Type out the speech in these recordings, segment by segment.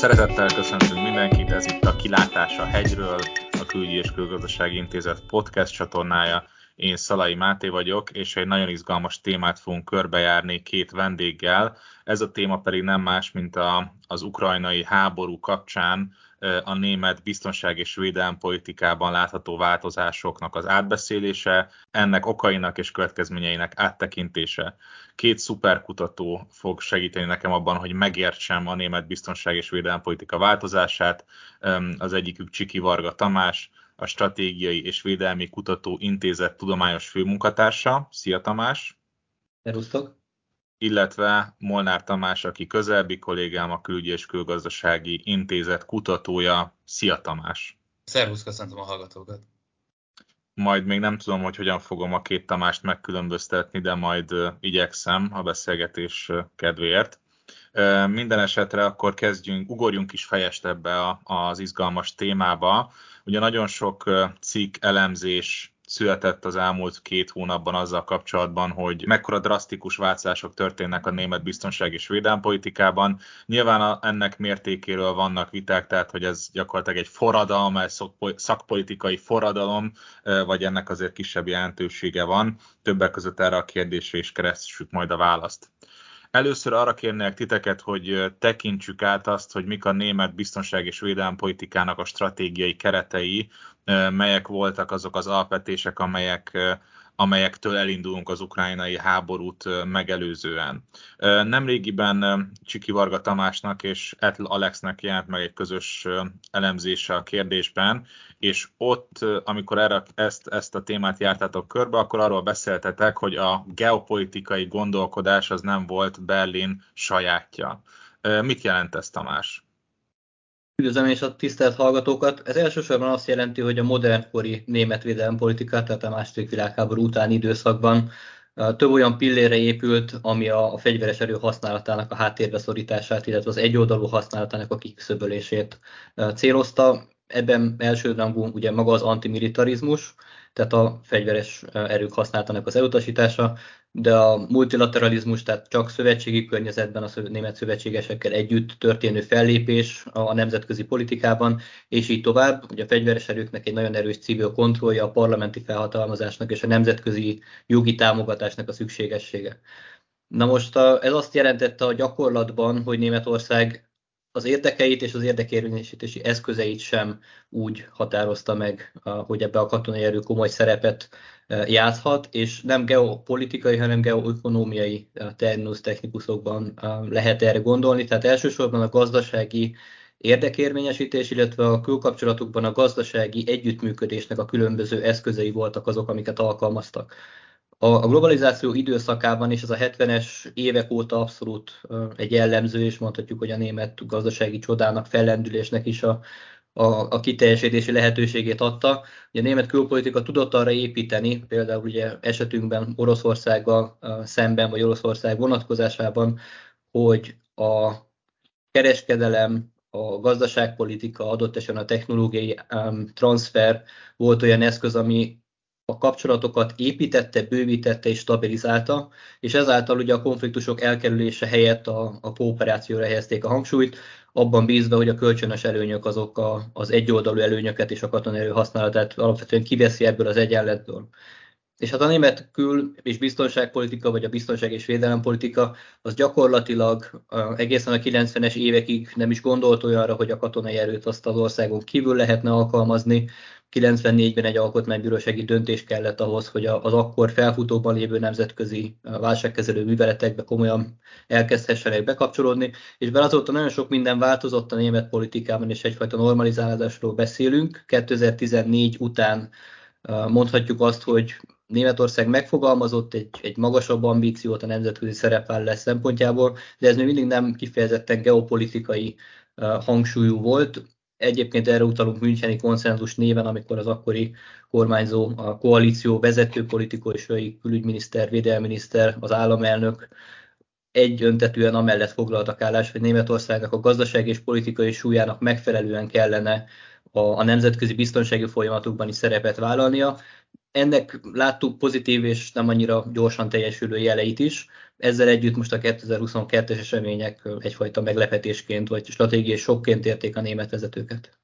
Szeretettel köszöntünk mindenkit, ez itt a Kilátás a hegyről, a Külügyi és Külgazdasági Intézet podcast csatornája. Én Szalai Máté vagyok, és egy nagyon izgalmas témát fogunk körbejárni két vendéggel. Ez a téma pedig nem más, mint a, az ukrajnai háború kapcsán a német biztonság és védelem politikában látható változásoknak az átbeszélése, ennek okainak és következményeinek áttekintése. Két szuperkutató fog segíteni nekem abban, hogy megértsem a német biztonság és védelem politika változását. Az egyikük Csiki Varga Tamás, a Stratégiai és Védelmi Kutató Intézet tudományos főmunkatársa. Szia Tamás! Szerusztok! Illetve Molnár Tamás, aki közelbi kollégám, a Külügyi és Külgazdasági Intézet kutatója. Szia Tamás! Szervusz, köszöntöm a hallgatókat! Majd még nem tudom, hogy hogyan fogom a két Tamást megkülönböztetni, de majd igyekszem a beszélgetés kedvéért. Minden esetre akkor kezdjünk, ugorjunk is fejest ebbe az izgalmas témába. Ugye nagyon sok cikk, elemzés született az elmúlt két hónapban azzal kapcsolatban, hogy mekkora drasztikus változások történnek a német biztonság és védelmpolitikában. Nyilván ennek mértékéről vannak viták, tehát hogy ez gyakorlatilag egy forradalom, egy szakpolitikai forradalom, vagy ennek azért kisebb jelentősége van. Többek között erre a kérdésre is keressük majd a választ. Először arra kérnék titeket, hogy tekintsük át azt, hogy mik a német biztonság és védelempolitikának a stratégiai keretei, melyek voltak azok az alapvetések, amelyek amelyektől elindulunk az ukrajnai háborút megelőzően. Nemrégiben Csiki Varga Tamásnak és Etl Alexnek jelent meg egy közös elemzése a kérdésben, és ott, amikor erre, ezt, ezt a témát jártátok körbe, akkor arról beszéltetek, hogy a geopolitikai gondolkodás az nem volt Berlin sajátja. Mit jelent ez, Tamás? Üdvözlöm és a tisztelt hallgatókat. Ez elsősorban azt jelenti, hogy a modernkori német védelempolitikát, tehát a második világháború utáni időszakban több olyan pillére épült, ami a, fegyveres erő használatának a háttérbe szorítását, illetve az egyoldalú használatának a kiküszöbölését célozta. Ebben elsőrangú ugye maga az antimilitarizmus, tehát a fegyveres erők használatának az elutasítása, de a multilateralizmus, tehát csak szövetségi környezetben a német szövetségesekkel együtt történő fellépés a nemzetközi politikában, és így tovább. Ugye a fegyveres erőknek egy nagyon erős civil kontrollja, a parlamenti felhatalmazásnak és a nemzetközi jogi támogatásnak a szükségessége. Na most ez azt jelentette a gyakorlatban, hogy Németország az érdekeit és az érdekérvényesítési eszközeit sem úgy határozta meg, hogy ebbe a katonai erő komoly szerepet játszhat, és nem geopolitikai, hanem geoökonómiai terminus technikusokban lehet erre gondolni. Tehát elsősorban a gazdasági érdekérvényesítés, illetve a külkapcsolatokban a gazdasági együttműködésnek a különböző eszközei voltak azok, amiket alkalmaztak. A globalizáció időszakában is ez a 70-es évek óta abszolút egy jellemző, és mondhatjuk, hogy a német gazdasági csodának, fellendülésnek is a, a, a kiteljesítési lehetőségét adta. Ugye a német külpolitika tudott arra építeni, például ugye esetünkben Oroszországgal szemben, vagy Oroszország vonatkozásában, hogy a kereskedelem, a gazdaságpolitika, adott esetben a technológiai transfer volt olyan eszköz, ami a kapcsolatokat építette, bővítette és stabilizálta, és ezáltal ugye a konfliktusok elkerülése helyett a, a kooperációra helyezték a hangsúlyt, abban bízva, hogy a kölcsönös előnyök azok a, az egyoldalú előnyöket és a katonerő használatát alapvetően kiveszi ebből az egyenletből. És hát a német kül- és biztonságpolitika, vagy a biztonság és védelempolitika, az gyakorlatilag egészen a 90-es évekig nem is gondolt olyanra, hogy a katonai erőt azt az országon kívül lehetne alkalmazni, 94-ben egy alkotmánybírósági döntés kellett ahhoz, hogy az akkor felfutóban lévő nemzetközi válságkezelő műveletekbe komolyan elkezdhessenek bekapcsolódni, és bár azóta nagyon sok minden változott a német politikában, és egyfajta normalizálásról beszélünk. 2014 után mondhatjuk azt, hogy Németország megfogalmazott egy, egy magasabb ambíciót a nemzetközi szerepvállás szempontjából, de ez még mindig nem kifejezetten geopolitikai hangsúlyú volt. Egyébként erre utalunk Müncheni konszenzus néven, amikor az akkori kormányzó, a koalíció vezető politikusai, külügyminiszter, védelminiszter, az államelnök egy öntetűen amellett foglaltak állást, hogy Németországnak a gazdaság és politikai súlyának megfelelően kellene a, a nemzetközi biztonsági folyamatokban is szerepet vállalnia. Ennek láttuk pozitív és nem annyira gyorsan teljesülő jeleit is. Ezzel együtt most a 2022-es események egyfajta meglepetésként vagy stratégiai sokként érték a német vezetőket.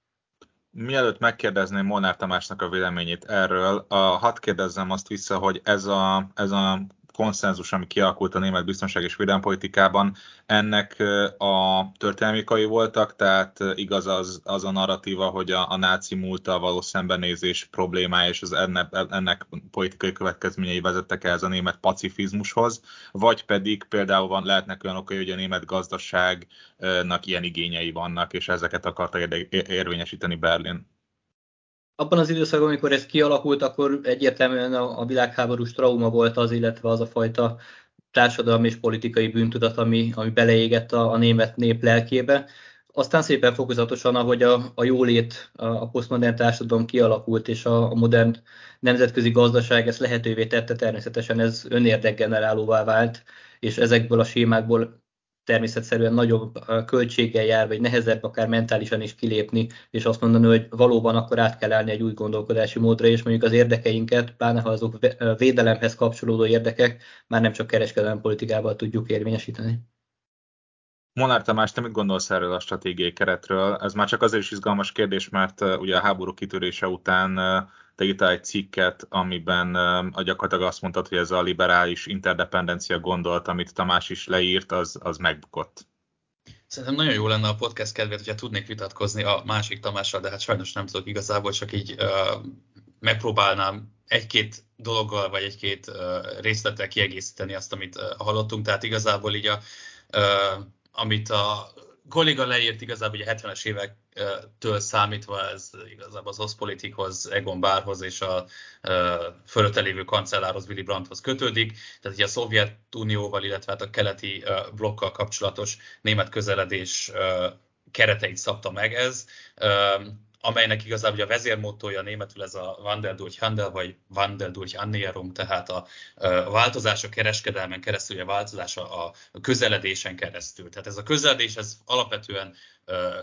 Mielőtt megkérdezném Molnár Tamásnak a véleményét erről, a, hadd kérdezzem azt vissza, hogy ez a, ez a konszenzus, ami kialakult a német biztonság és védelempolitikában, ennek a történelmikai voltak, tehát igaz az, az a narratíva, hogy a, a náci múltal való szembenézés problémája és az ennek, ennek politikai következményei vezettek ez a német pacifizmushoz, vagy pedig például van, lehetnek olyan okai, hogy a német gazdaságnak ilyen igényei vannak, és ezeket akarta érvényesíteni Berlin abban az időszakban, amikor ez kialakult, akkor egyértelműen a, a világháborús trauma volt az, illetve az a fajta társadalmi és politikai bűntudat, ami, ami beleégett a, a német nép lelkébe. Aztán szépen fokozatosan, ahogy a, a jólét, a, a posztmodern társadalom kialakult, és a, a modern nemzetközi gazdaság ezt lehetővé tette, természetesen ez önérdekgenerálóvá vált, és ezekből a sémákból természetszerűen nagyobb költséggel jár, vagy nehezebb akár mentálisan is kilépni, és azt mondani, hogy valóban akkor át kell állni egy új gondolkodási módra, és mondjuk az érdekeinket, pláne ha azok védelemhez kapcsolódó érdekek, már nem csak kereskedelmi politikával tudjuk érvényesíteni. Monár Tamás, te mit gondolsz erről a stratégiai keretről? Ez már csak azért is izgalmas kérdés, mert ugye a háború kitörése után te írtál egy cikket, amiben a gyakorlatilag azt mondtad, hogy ez a liberális interdependencia gondolat, amit Tamás is leírt, az, az megbukott. Szerintem nagyon jó lenne a podcast kedvéért, hogyha tudnék vitatkozni a másik Tamással, de hát sajnos nem tudok igazából, csak így uh, megpróbálnám egy-két dologgal, vagy egy-két uh, részlettel kiegészíteni azt, amit uh, hallottunk. Tehát igazából így a, uh, amit a kolléga leírt igazából a 70-es évektől számítva ez igazából az Oszpolitikhoz, Egon Bárhoz és a fölötte lévő kancellárhoz, Willy Brandthoz kötődik. Tehát ugye a Szovjetunióval, illetve hát a keleti blokkal kapcsolatos német közeledés kereteit szabta meg ez amelynek igazából a vezérmottoja németül ez a Wandel Handel, vagy Wandel Annäherung, tehát a, a változás a kereskedelmen keresztül, a változás a, a közeledésen keresztül. Tehát ez a közeledés, ez alapvetően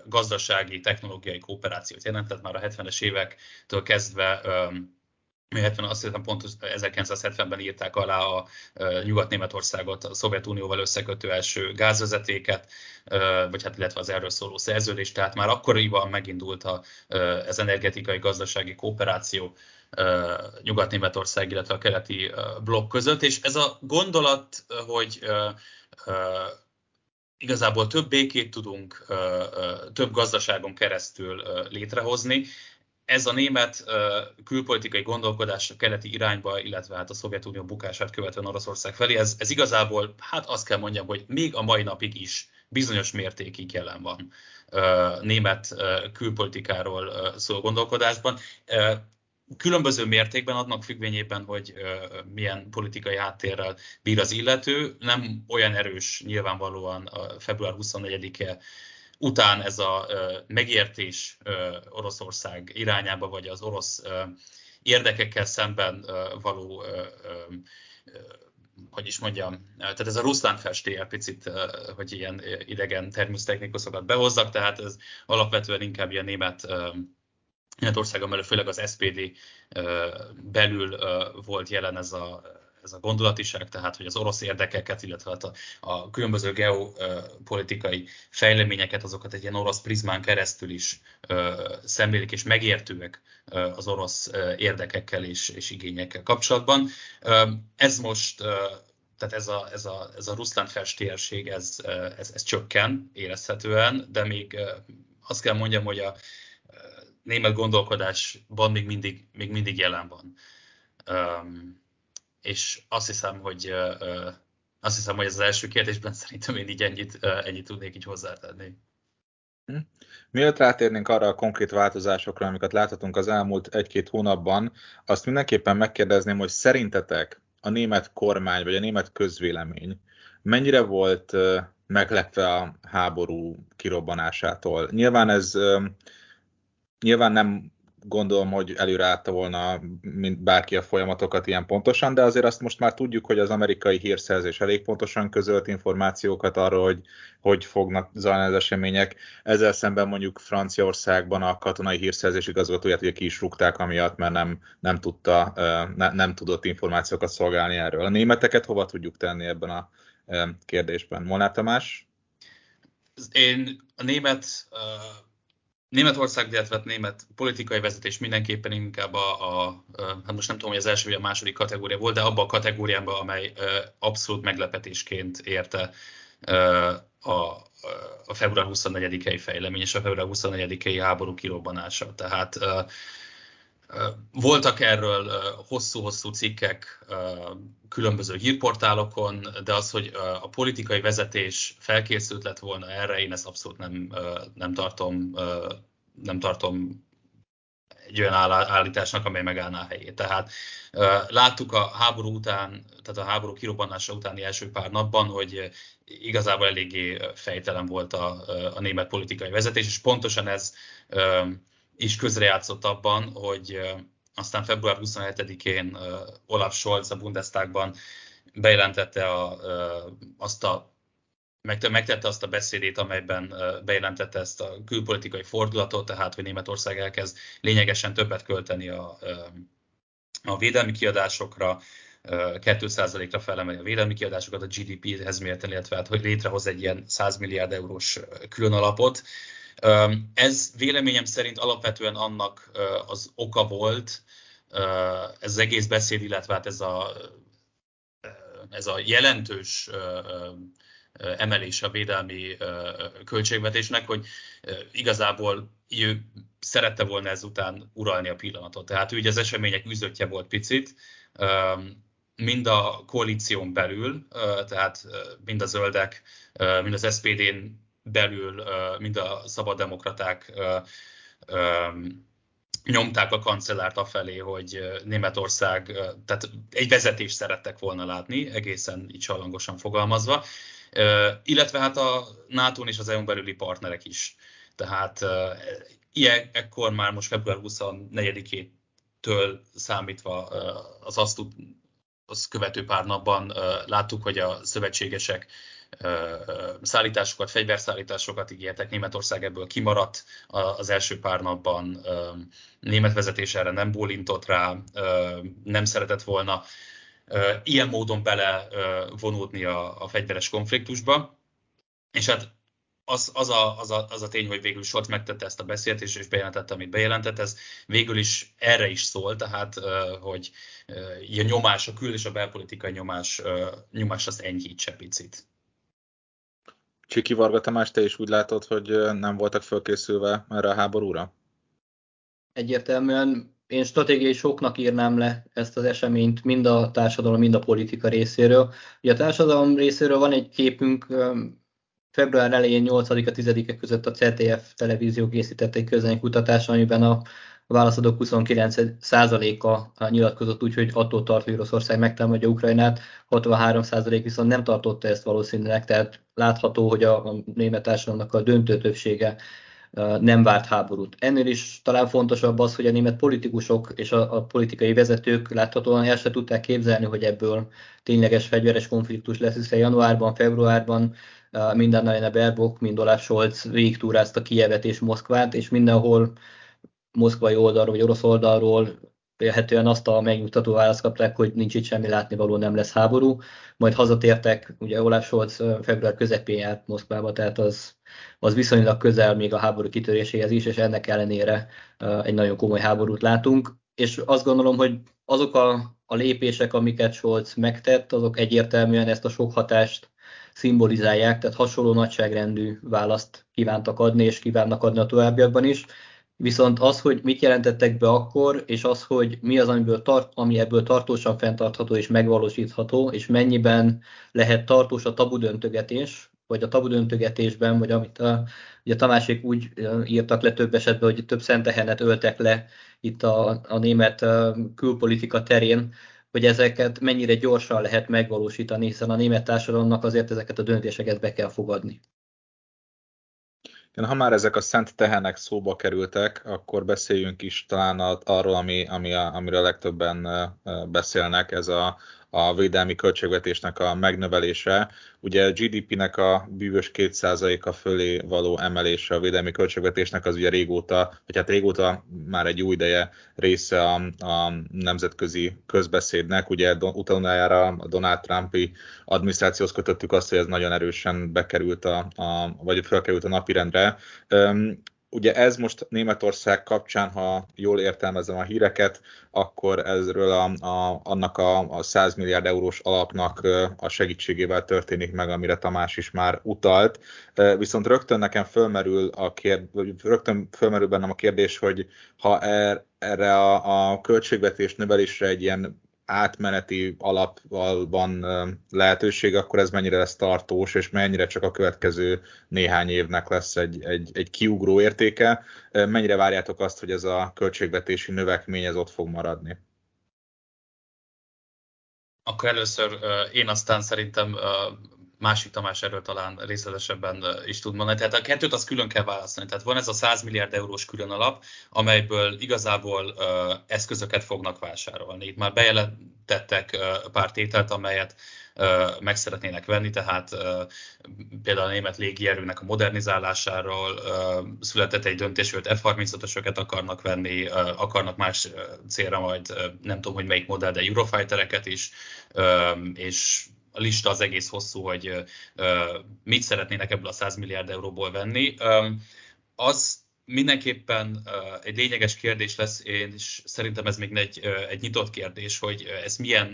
gazdasági, technológiai kooperációt jelent, tehát már a 70-es évektől kezdve 70, azt hiszem pont 1970-ben írták alá a Nyugat-Németországot a Szovjetunióval összekötő első gázvezetéket, vagy hát illetve az erről szóló szerződés, tehát már akkoriban megindult a, az energetikai gazdasági kooperáció Nyugat-Németország, illetve a keleti blokk között, és ez a gondolat, hogy igazából több békét tudunk több gazdaságon keresztül létrehozni, ez a német külpolitikai gondolkodás a keleti irányba, illetve hát a Szovjetunió bukását követően Oroszország felé, ez, ez igazából, hát azt kell mondjam, hogy még a mai napig is bizonyos mértékig jelen van német külpolitikáról szóló gondolkodásban. Különböző mértékben adnak függvényében, hogy milyen politikai háttérrel bír az illető. Nem olyan erős nyilvánvalóan a február 24-e után ez a megértés Oroszország irányába, vagy az orosz érdekekkel szemben való hogy is mondjam, tehát ez a Ruszlán festéje picit, hogy ilyen idegen természetechnikuszokat behozzak, tehát ez alapvetően inkább ilyen német Németországon belül, főleg az SPD belül volt jelen ez a ez a gondolatiság, tehát hogy az orosz érdekeket, illetve hát a, a különböző geopolitikai fejleményeket, azokat egy ilyen orosz prizmán keresztül is ö, szemlélik, és megértőek ö, az orosz érdekekkel és, és igényekkel kapcsolatban. Ö, ez most ö, tehát ez a, ez a, ez a Ruszlán festérség, ez, ez, ez csökken érezhetően, de még azt kell mondjam, hogy a német gondolkodásban még mindig, még mindig jelen van. Um, és azt hiszem, hogy azt hiszem, hogy ez az első kérdésben szerintem én így ennyit, ennyit tudnék így hozzátenni. Hm. Mielőtt rátérnénk arra a konkrét változásokra, amiket láthatunk az elmúlt egy-két hónapban, azt mindenképpen megkérdezném, hogy szerintetek a német kormány, vagy a német közvélemény mennyire volt meglepve a háború kirobbanásától? Nyilván ez nyilván nem gondolom, hogy előre állta volna mint bárki a folyamatokat ilyen pontosan, de azért azt most már tudjuk, hogy az amerikai hírszerzés elég pontosan közölt információkat arról, hogy hogy fognak zajlani az események. Ezzel szemben mondjuk Franciaországban a katonai hírszerzés igazgatóját ugye ki is rúgták amiatt, mert nem, nem, tudta, ne, nem tudott információkat szolgálni erről. A németeket hova tudjuk tenni ebben a kérdésben? Molnár Tamás? Én a német Németország, illetve német politikai vezetés mindenképpen inkább a, a, hát most nem tudom, hogy az első vagy a második kategória volt, de abba a kategóriában, amely abszolút meglepetésként érte a, a február 24-i fejlemény és a február 24-i háború kirobbanása. Tehát voltak erről hosszú-hosszú cikkek különböző hírportálokon, de az, hogy a politikai vezetés felkészült lett volna erre, én ezt abszolút nem, nem tartom, nem tartom egy olyan állításnak, amely megállná a helyét. Tehát láttuk a háború után, tehát a háború kirobbanása utáni első pár napban, hogy igazából eléggé fejtelen volt a, a német politikai vezetés, és pontosan ez is közrejátszott abban, hogy aztán február 27-én Olaf Scholz a Bundestagban bejelentette a, azt a megtette azt a beszédét, amelyben bejelentette ezt a külpolitikai fordulatot, tehát hogy Németország elkezd lényegesen többet költeni a, a védelmi kiadásokra, 2%-ra felemeli a védelmi kiadásokat a GDP-hez mérten, illetve hát, hogy létrehoz egy ilyen 100 milliárd eurós külön alapot, ez véleményem szerint alapvetően annak az oka volt, ez az egész beszéd, illetve hát ez a, ez a jelentős emelés a védelmi költségvetésnek, hogy igazából ő szerette volna ezután uralni a pillanatot. Tehát ő ugye az események üzöttje volt picit, mind a koalíción belül, tehát mind a zöldek, mind az SPD-n belül mind a szabaddemokraták nyomták a kancellárt afelé, hogy Németország, tehát egy vezetést szerettek volna látni, egészen így csallangosan fogalmazva, illetve hát a nato és az EU-n belüli partnerek is. Tehát ilyen, ekkor már most február 24-től számítva az azt az követő pár napban láttuk, hogy a szövetségesek szállításokat, fegyverszállításokat ígértek, Németország ebből kimaradt az első pár napban, német vezetés erre nem bólintott rá, nem szeretett volna ilyen módon belevonódni a, a fegyveres konfliktusba, és hát az, az, a, az, a, az a tény, hogy végül Scholz megtette ezt a beszélt, és, és bejelentette, amit bejelentett, ez végül is erre is szól, tehát hogy a nyomás, a kül és a belpolitikai nyomás, nyomás azt enyhítse picit. Csiki Varga Tamás, te is úgy látod, hogy nem voltak fölkészülve erre a háborúra? Egyértelműen én stratégiai soknak írnám le ezt az eseményt mind a társadalom, mind a politika részéről. Ugye a társadalom részéről van egy képünk, február elején 8-a 10-e között a CTF televízió készített egy közönkutatás, amiben a válaszadók 29%-a nyilatkozott úgy, hogy attól tart, hogy Oroszország megtámadja Ukrajnát, 63% viszont nem tartotta ezt valószínűleg, tehát látható, hogy a, a német társadalomnak a döntő többsége nem várt háborút. Ennél is talán fontosabb az, hogy a német politikusok és a, a politikai vezetők láthatóan el se tudták képzelni, hogy ebből tényleges fegyveres konfliktus lesz, hiszen januárban, februárban minden Annalena Baerbock, mind Olaf Scholz végigtúrázta Kijevet és Moszkvát, és mindenhol moszkvai oldalról, vagy orosz oldalról vélhetően azt a megnyugtató választ kapták, hogy nincs itt semmi látnivaló, nem lesz háború. Majd hazatértek, ugye Olaf Scholz február közepén járt Moszkvába, tehát az, az viszonylag közel még a háború kitöréséhez is, és ennek ellenére egy nagyon komoly háborút látunk. És azt gondolom, hogy azok a, a lépések, amiket Scholz megtett, azok egyértelműen ezt a sok hatást szimbolizálják, tehát hasonló nagyságrendű választ kívántak adni, és kívánnak adni a továbbiakban is. Viszont az, hogy mit jelentettek be akkor, és az, hogy mi az, amiből tart, ami ebből tartósan fenntartható és megvalósítható, és mennyiben lehet tartós a tabudöntögetés, vagy a tabudöntögetésben, vagy amit a, ugye Tamásék úgy írtak le több esetben, hogy több szentehenet öltek le itt a, a német külpolitika terén, hogy ezeket mennyire gyorsan lehet megvalósítani, hiszen a német társadalomnak azért ezeket a döntéseket be kell fogadni. Ha már ezek a szent tehenek szóba kerültek, akkor beszéljünk is talán arról, ami, ami a, amiről legtöbben beszélnek, ez a, a védelmi költségvetésnek a megnövelése. Ugye a GDP-nek a bűvös 2%-a fölé való emelése a védelmi költségvetésnek az ugye régóta, vagy hát régóta már egy új ideje része a, a nemzetközi közbeszédnek. Ugye utánájára a Donald Trumpi adminisztrációhoz kötöttük azt, hogy ez nagyon erősen bekerült a, a vagy felkerült a napirendre. Ugye ez most Németország kapcsán, ha jól értelmezem a híreket, akkor ezről a, a, annak a, a 100 milliárd eurós alapnak a segítségével történik meg, amire Tamás is már utalt. Viszont rögtön nekem fölmerül, a kérd, rögtön fölmerül bennem a kérdés, hogy ha er, erre a, a költségvetés növelésre egy ilyen átmeneti alapval van lehetőség, akkor ez mennyire lesz tartós, és mennyire csak a következő néhány évnek lesz egy, egy, egy kiugró értéke. Mennyire várjátok azt, hogy ez a költségvetési növekmény ez ott fog maradni? Akkor először én aztán szerintem másik Tamás erről talán részletesebben is tud mondani. Tehát a kettőt az külön kell választani. Tehát van ez a 100 milliárd eurós külön alap, amelyből igazából uh, eszközöket fognak vásárolni. Itt már bejelentettek uh, pár tételt, amelyet uh, meg szeretnének venni, tehát uh, például a német légierőnek a modernizálásáról uh, született egy döntés, hogy F-35-ösöket akarnak venni, uh, akarnak más célra majd, uh, nem tudom, hogy melyik modell, de Eurofightereket is, uh, és a lista az egész hosszú, hogy mit szeretnének ebből a 100 milliárd euróból venni. Az mindenképpen egy lényeges kérdés lesz, és szerintem ez még egy, egy nyitott kérdés, hogy ez milyen,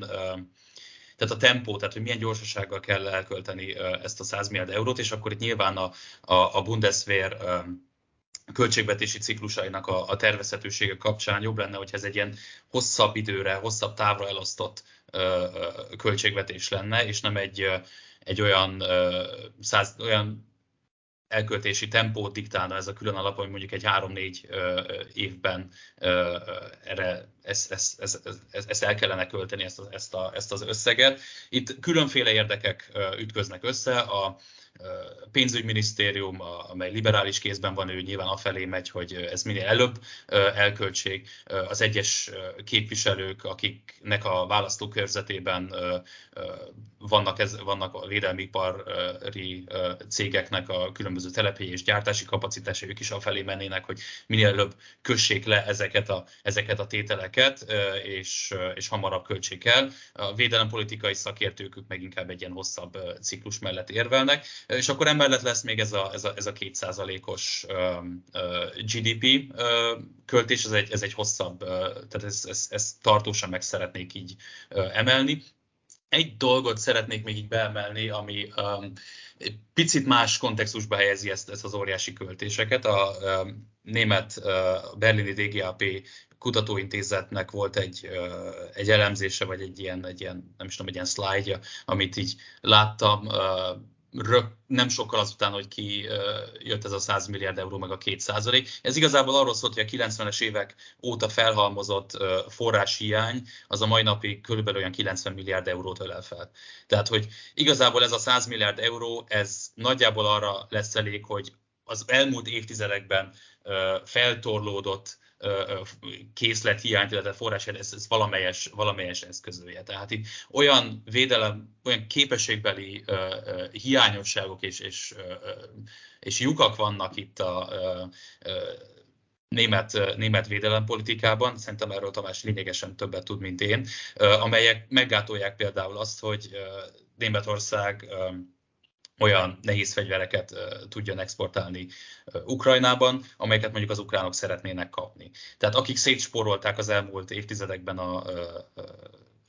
tehát a tempó, tehát hogy milyen gyorsasággal kell elkölteni ezt a 100 milliárd eurót, és akkor itt nyilván a, a, a Bundeswehr költségvetési ciklusainak a, a tervezhetősége kapcsán jobb lenne, hogyha ez egy ilyen hosszabb időre, hosszabb távra elosztott költségvetés lenne, és nem egy, egy olyan, száz, olyan elköltési tempót diktálna ez a külön alap, hogy mondjuk egy három-négy évben erre ezt, ezt, ezt, ezt el kellene költeni, ezt, ezt, a, ezt az összeget. Itt különféle érdekek ütköznek össze. A, pénzügyminisztérium, amely liberális kézben van, ő nyilván afelé megy, hogy ez minél előbb elköltség. Az egyes képviselők, akiknek a választókörzetében vannak, ez, vannak a védelmi ipari cégeknek a különböző telepélyés gyártási kapacitásai, ők is afelé mennének, hogy minél előbb kössék le ezeket a, ezeket a tételeket, és, és hamarabb költsék el. A védelempolitikai szakértők meg inkább egy ilyen hosszabb ciklus mellett érvelnek és akkor emellett lesz még ez a, ez a, ez a kétszázalékos GDP költés, ez egy, ez egy hosszabb, tehát ezt ez, ez tartósan meg szeretnék így emelni. Egy dolgot szeretnék még így beemelni, ami um, picit más kontextusba helyezi ezt, ezt az óriási költéseket. A um, német uh, berlini DGAP kutatóintézetnek volt egy, uh, egy elemzése, vagy egy ilyen, egy ilyen, nem is tudom, egy ilyen szlájdja, amit így láttam, uh, rög, nem sokkal azután, hogy ki jött ez a 100 milliárd euró, meg a 2 százalék. Ez igazából arról szólt, hogy a 90-es évek óta felhalmozott forráshiány az a mai napig körülbelül olyan 90 milliárd eurót ölel fel. Tehát, hogy igazából ez a 100 milliárd euró, ez nagyjából arra lesz elég, hogy az elmúlt évtizedekben feltorlódott készlethiányt, illetve forrás, ez, ez valamelyes, valamelyes eszközölje. Tehát itt olyan védelem, olyan képességbeli hiányosságok és, és, és lyukak vannak itt a német, német védelempolitikában, szerintem erről Tamás lényegesen többet tud, mint én, amelyek meggátolják például azt, hogy Németország olyan nehéz fegyvereket tudjon exportálni Ukrajnában, amelyeket mondjuk az ukránok szeretnének kapni. Tehát akik szétspórolták az elmúlt évtizedekben a,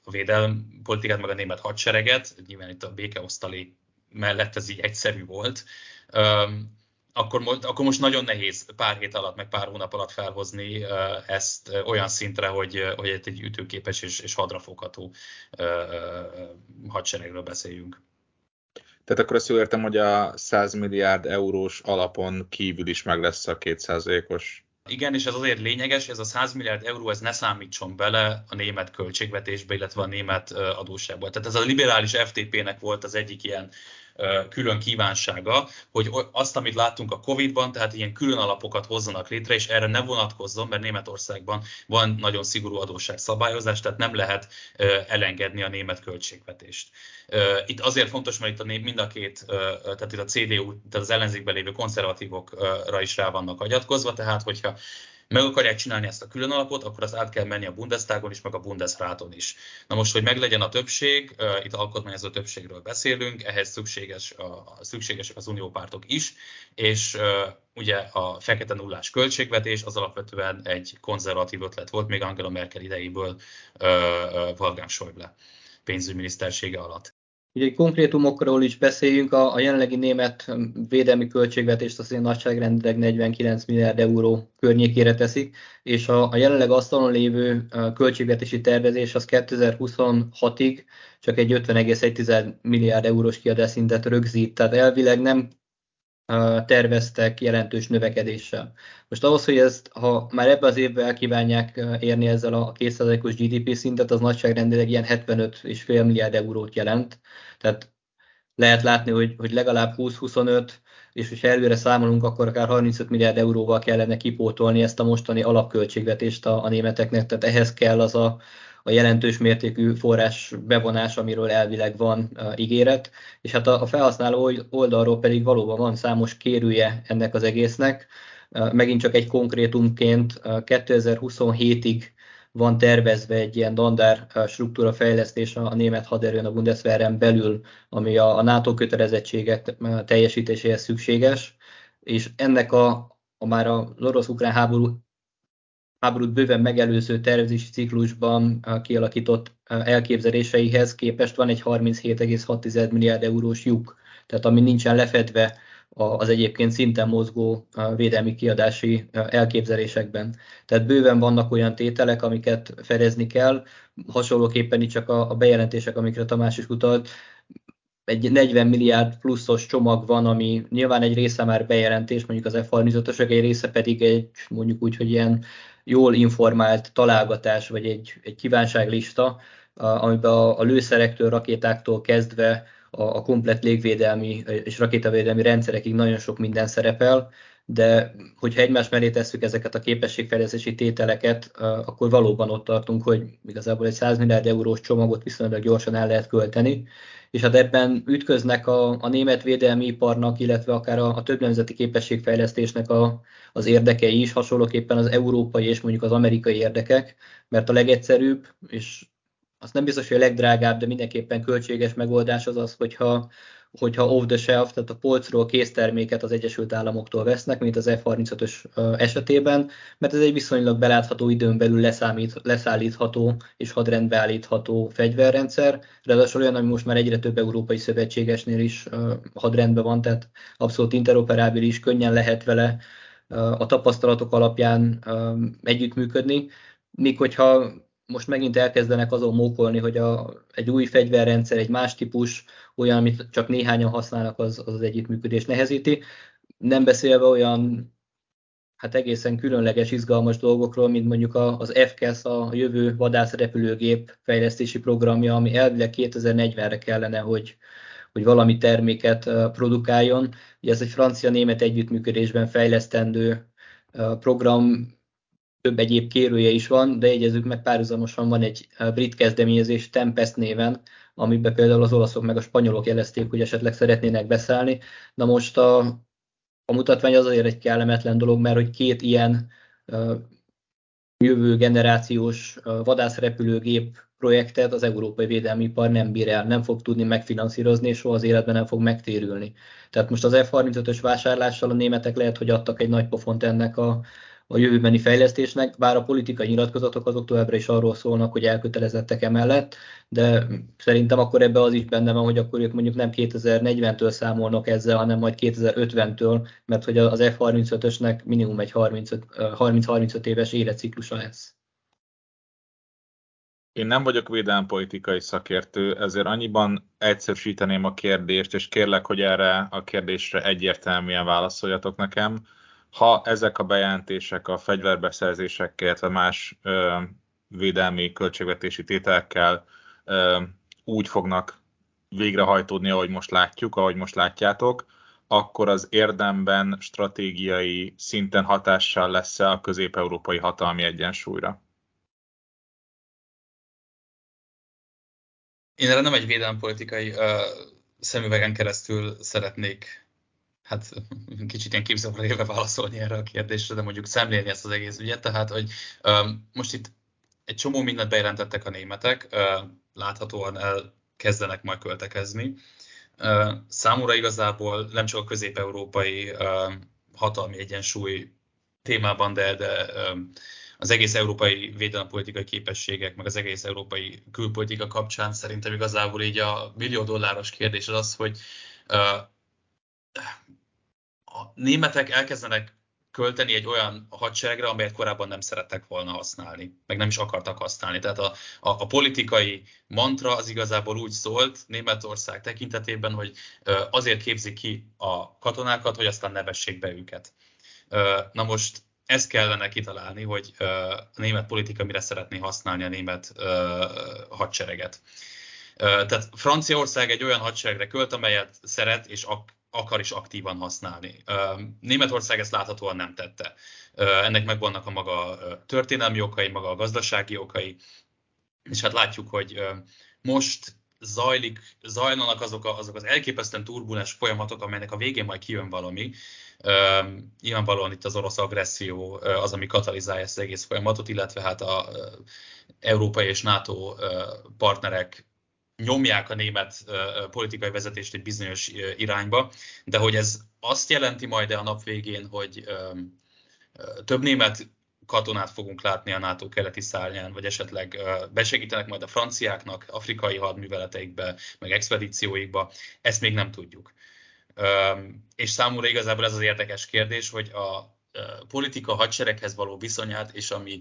a védelmi politikát, meg a német hadsereget, nyilván itt a békeosztalék mellett ez így egyszerű volt, akkor, akkor most nagyon nehéz pár hét alatt, meg pár hónap alatt felhozni ezt olyan szintre, hogy, hogy egy ütőképes és, és hadrafogható hadseregről beszéljünk. Tehát akkor azt jól értem, hogy a 100 milliárd eurós alapon kívül is meg lesz a 2%-os igen, és ez azért lényeges, ez a 100 milliárd euró, ez ne számítson bele a német költségvetésbe, illetve a német adósságba. Tehát ez a liberális FTP-nek volt az egyik ilyen külön kívánsága, hogy azt, amit láttunk a Covid-ban, tehát ilyen külön alapokat hozzanak létre, és erre ne vonatkozzon, mert Németországban van nagyon szigorú adósságszabályozás, tehát nem lehet elengedni a német költségvetést. Itt azért fontos, mert itt a mind a két, tehát itt a CDU, tehát az ellenzékben lévő konzervatívokra is rá vannak agyatkozva, tehát hogyha meg akarják csinálni ezt a külön alapot, akkor az át kell menni a Bundestagon is, meg a Bundesráton is. Na most, hogy meglegyen a többség, itt alkotmányozó többségről beszélünk, ehhez szükséges a, szükségesek az uniópártok is, és ugye a fekete nullás költségvetés az alapvetően egy konzervatív ötlet volt, még Angela Merkel idejéből Wolfgang Schäuble pénzügyminisztersége alatt. Ugye konkrétumokról is beszéljünk, a, a jelenlegi német védelmi költségvetést az én nagyságrendileg 49 milliárd euró környékére teszik, és a, a jelenleg asztalon lévő költségvetési tervezés az 2026-ig csak egy 50,1 milliárd eurós kiadásszintet rögzít, tehát elvileg nem terveztek jelentős növekedéssel. Most ahhoz, hogy ezt, ha már ebbe az évben elkívánják érni ezzel a 2%-os GDP szintet, az nagyságrendileg ilyen 75,5 milliárd eurót jelent. Tehát lehet látni, hogy, hogy legalább 20-25, és hogyha előre számolunk, akkor akár 35 milliárd euróval kellene kipótolni ezt a mostani alapköltségvetést a, a németeknek, tehát ehhez kell az a a jelentős mértékű forrás bevonás, amiről elvileg van ígéret, és hát a, a felhasználó oldalról pedig valóban van számos kérője ennek az egésznek. Megint csak egy konkrétumként 2027-ig van tervezve egy ilyen dandár struktúra fejlesztés a német haderőn, a Bundeswehren belül, ami a, a NATO kötelezettségek teljesítéséhez szükséges, és ennek a, a már a orosz-ukrán háború háborút bőven megelőző tervezési ciklusban kialakított elképzeléseihez képest van egy 37,6 milliárd eurós lyuk, tehát ami nincsen lefedve az egyébként szinten mozgó védelmi kiadási elképzelésekben. Tehát bőven vannak olyan tételek, amiket fedezni kell, hasonlóképpen itt csak a bejelentések, amikre Tamás is utalt, egy 40 milliárd pluszos csomag van, ami nyilván egy része már bejelentés, mondjuk az F-35-ösök, egy része pedig egy mondjuk úgy, hogy ilyen jól informált találgatás, vagy egy, egy kívánságlista, amiben a, a lőszerektől, rakétáktól kezdve a, a komplet légvédelmi és rakétavédelmi rendszerekig nagyon sok minden szerepel, de hogyha egymás mellé tesszük ezeket a képességfejlesztési tételeket, akkor valóban ott tartunk, hogy igazából egy 100 milliárd eurós csomagot viszonylag gyorsan el lehet költeni, és hát ebben ütköznek a, a német védelmi iparnak, illetve akár a, a több nemzeti képességfejlesztésnek a, az érdekei is, hasonlóképpen az európai és mondjuk az amerikai érdekek, mert a legegyszerűbb, és azt nem biztos, hogy a legdrágább, de mindenképpen költséges megoldás az az, hogyha hogyha off the shelf, tehát a polcról készterméket az Egyesült Államoktól vesznek, mint az F-35-ös esetében, mert ez egy viszonylag belátható időn belül leszámít, leszállítható és hadrendbe állítható fegyverrendszer, ráadásul olyan, ami most már egyre több európai szövetségesnél is hadrendben van, tehát abszolút interoperábilis, könnyen lehet vele a tapasztalatok alapján együttműködni, míg hogyha most megint elkezdenek azon mókolni, hogy a, egy új fegyverrendszer, egy más típus, olyan, amit csak néhányan használnak, az az, együttműködés nehezíti. Nem beszélve olyan hát egészen különleges, izgalmas dolgokról, mint mondjuk az FCAS, a jövő vadászrepülőgép fejlesztési programja, ami elvileg 2040-re kellene, hogy, hogy valami terméket produkáljon. Ugye ez egy francia-német együttműködésben fejlesztendő program, több egyéb kérője is van, de jegyezzük meg párhuzamosan van egy brit kezdeményezés Tempest néven, amiben például az olaszok meg a spanyolok jelezték, hogy esetleg szeretnének beszállni. Na most a, a mutatvány az azért egy kellemetlen dolog, mert hogy két ilyen uh, jövő generációs uh, vadászrepülőgép projektet az európai védelmi ipar nem bír el, nem fog tudni megfinanszírozni, és soha az életben nem fog megtérülni. Tehát most az F-35-ös vásárlással a németek lehet, hogy adtak egy nagy pofont ennek a a jövőbeni fejlesztésnek, bár a politikai nyilatkozatok azok továbbra is arról szólnak, hogy elkötelezettek emellett, de szerintem akkor ebbe az is benne van, hogy akkor ők mondjuk nem 2040-től számolnak ezzel, hanem majd 2050-től, mert hogy az F-35-ösnek minimum egy 30-35 éves életciklusa lesz. Én nem vagyok védelmpolitikai szakértő, ezért annyiban egyszerűsíteném a kérdést, és kérlek, hogy erre a kérdésre egyértelműen válaszoljatok nekem ha ezek a bejelentések a fegyverbeszerzésekkel, illetve más ö, védelmi költségvetési tételekkel ö, úgy fognak végrehajtódni, ahogy most látjuk, ahogy most látjátok, akkor az érdemben stratégiai szinten hatással lesz-e a közép-európai hatalmi egyensúlyra? Én erre nem egy védelempolitikai uh, szemüvegen keresztül szeretnék hát kicsit ilyen képzelve éve válaszolni erre a kérdésre, de mondjuk szemlélni ezt az egész ügyet. Tehát, hogy um, most itt egy csomó mindent bejelentettek a németek, uh, láthatóan elkezdenek majd költekezni. Uh, számomra igazából nem csak a közép-európai uh, hatalmi egyensúly témában, de, de um, az egész európai védelempolitikai képességek, meg az egész európai külpolitika kapcsán szerintem igazából így a millió dolláros kérdés az az, hogy uh, németek elkezdenek költeni egy olyan hadseregre, amelyet korábban nem szerettek volna használni, meg nem is akartak használni. Tehát a, a, a politikai mantra az igazából úgy szólt Németország tekintetében, hogy azért képzik ki a katonákat, hogy aztán nevessék be őket. Na most ezt kellene kitalálni, hogy a német politika mire szeretné használni a német hadsereget. Tehát Franciaország egy olyan hadseregre költ, amelyet szeret és ak- akar is aktívan használni. Németország ezt láthatóan nem tette. Ennek megvannak a maga történelmi okai, maga a gazdasági okai, és hát látjuk, hogy most zajlik, zajlanak azok, a, azok az elképesztően turbulens folyamatok, amelynek a végén majd kijön valami. nyilvánvalóan itt az orosz agresszió az, ami katalizálja ezt az egész folyamatot, illetve hát a európai és NATO partnerek nyomják a német politikai vezetést egy bizonyos irányba, de hogy ez azt jelenti majd a nap végén, hogy több német katonát fogunk látni a NATO keleti szárnyán, vagy esetleg besegítenek majd a franciáknak afrikai hadműveleteikbe, meg expedícióikba, ezt még nem tudjuk. És számomra igazából ez az érdekes kérdés, hogy a politika hadsereghez való viszonyát, és ami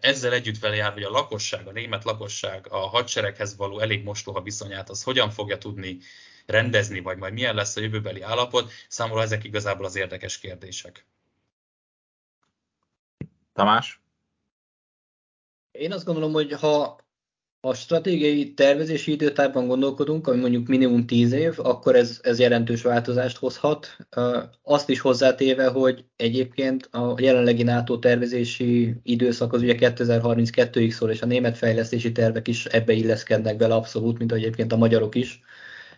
ezzel együtt vele jár, hogy a lakosság, a német lakosság a hadsereghez való elég mostoha viszonyát, az hogyan fogja tudni rendezni, vagy majd milyen lesz a jövőbeli állapot, számomra ezek igazából az érdekes kérdések. Tamás? Én azt gondolom, hogy ha a stratégiai tervezési időtárban gondolkodunk, ami mondjuk minimum 10 év, akkor ez, ez jelentős változást hozhat. Azt is hozzátéve, hogy egyébként a jelenlegi NATO tervezési időszak az ugye 2032-ig szól, és a német fejlesztési tervek is ebbe illeszkednek bele abszolút, mint egyébként a magyarok is.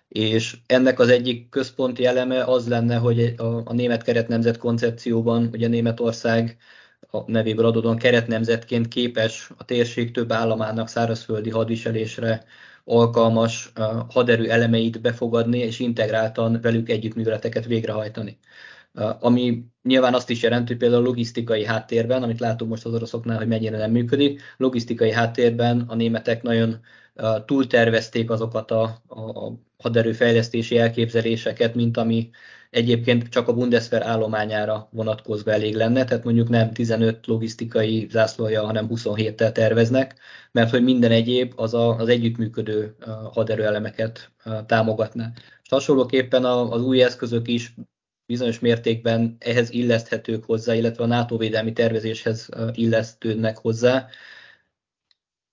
És ennek az egyik központi eleme az lenne, hogy a, a német keretnemzet koncepcióban ugye Németország a nevéből adódóan keretnemzetként képes a térség több államának szárazföldi hadviselésre alkalmas haderő elemeit befogadni és integráltan velük együttműveleteket végrehajtani. Ami nyilván azt is jelenti, hogy például a logisztikai háttérben, amit látunk most az oroszoknál, hogy mennyire nem működik, logisztikai háttérben a németek nagyon túltervezték azokat a, a haderőfejlesztési elképzeléseket, mint ami egyébként csak a Bundeswehr állományára vonatkozva elég lenne, tehát mondjuk nem 15 logisztikai zászlója, hanem 27-tel terveznek, mert hogy minden egyéb az a, az együttműködő haderőelemeket támogatná. És hasonlóképpen az új eszközök is bizonyos mértékben ehhez illeszthetők hozzá, illetve a NATO védelmi tervezéshez illesztődnek hozzá,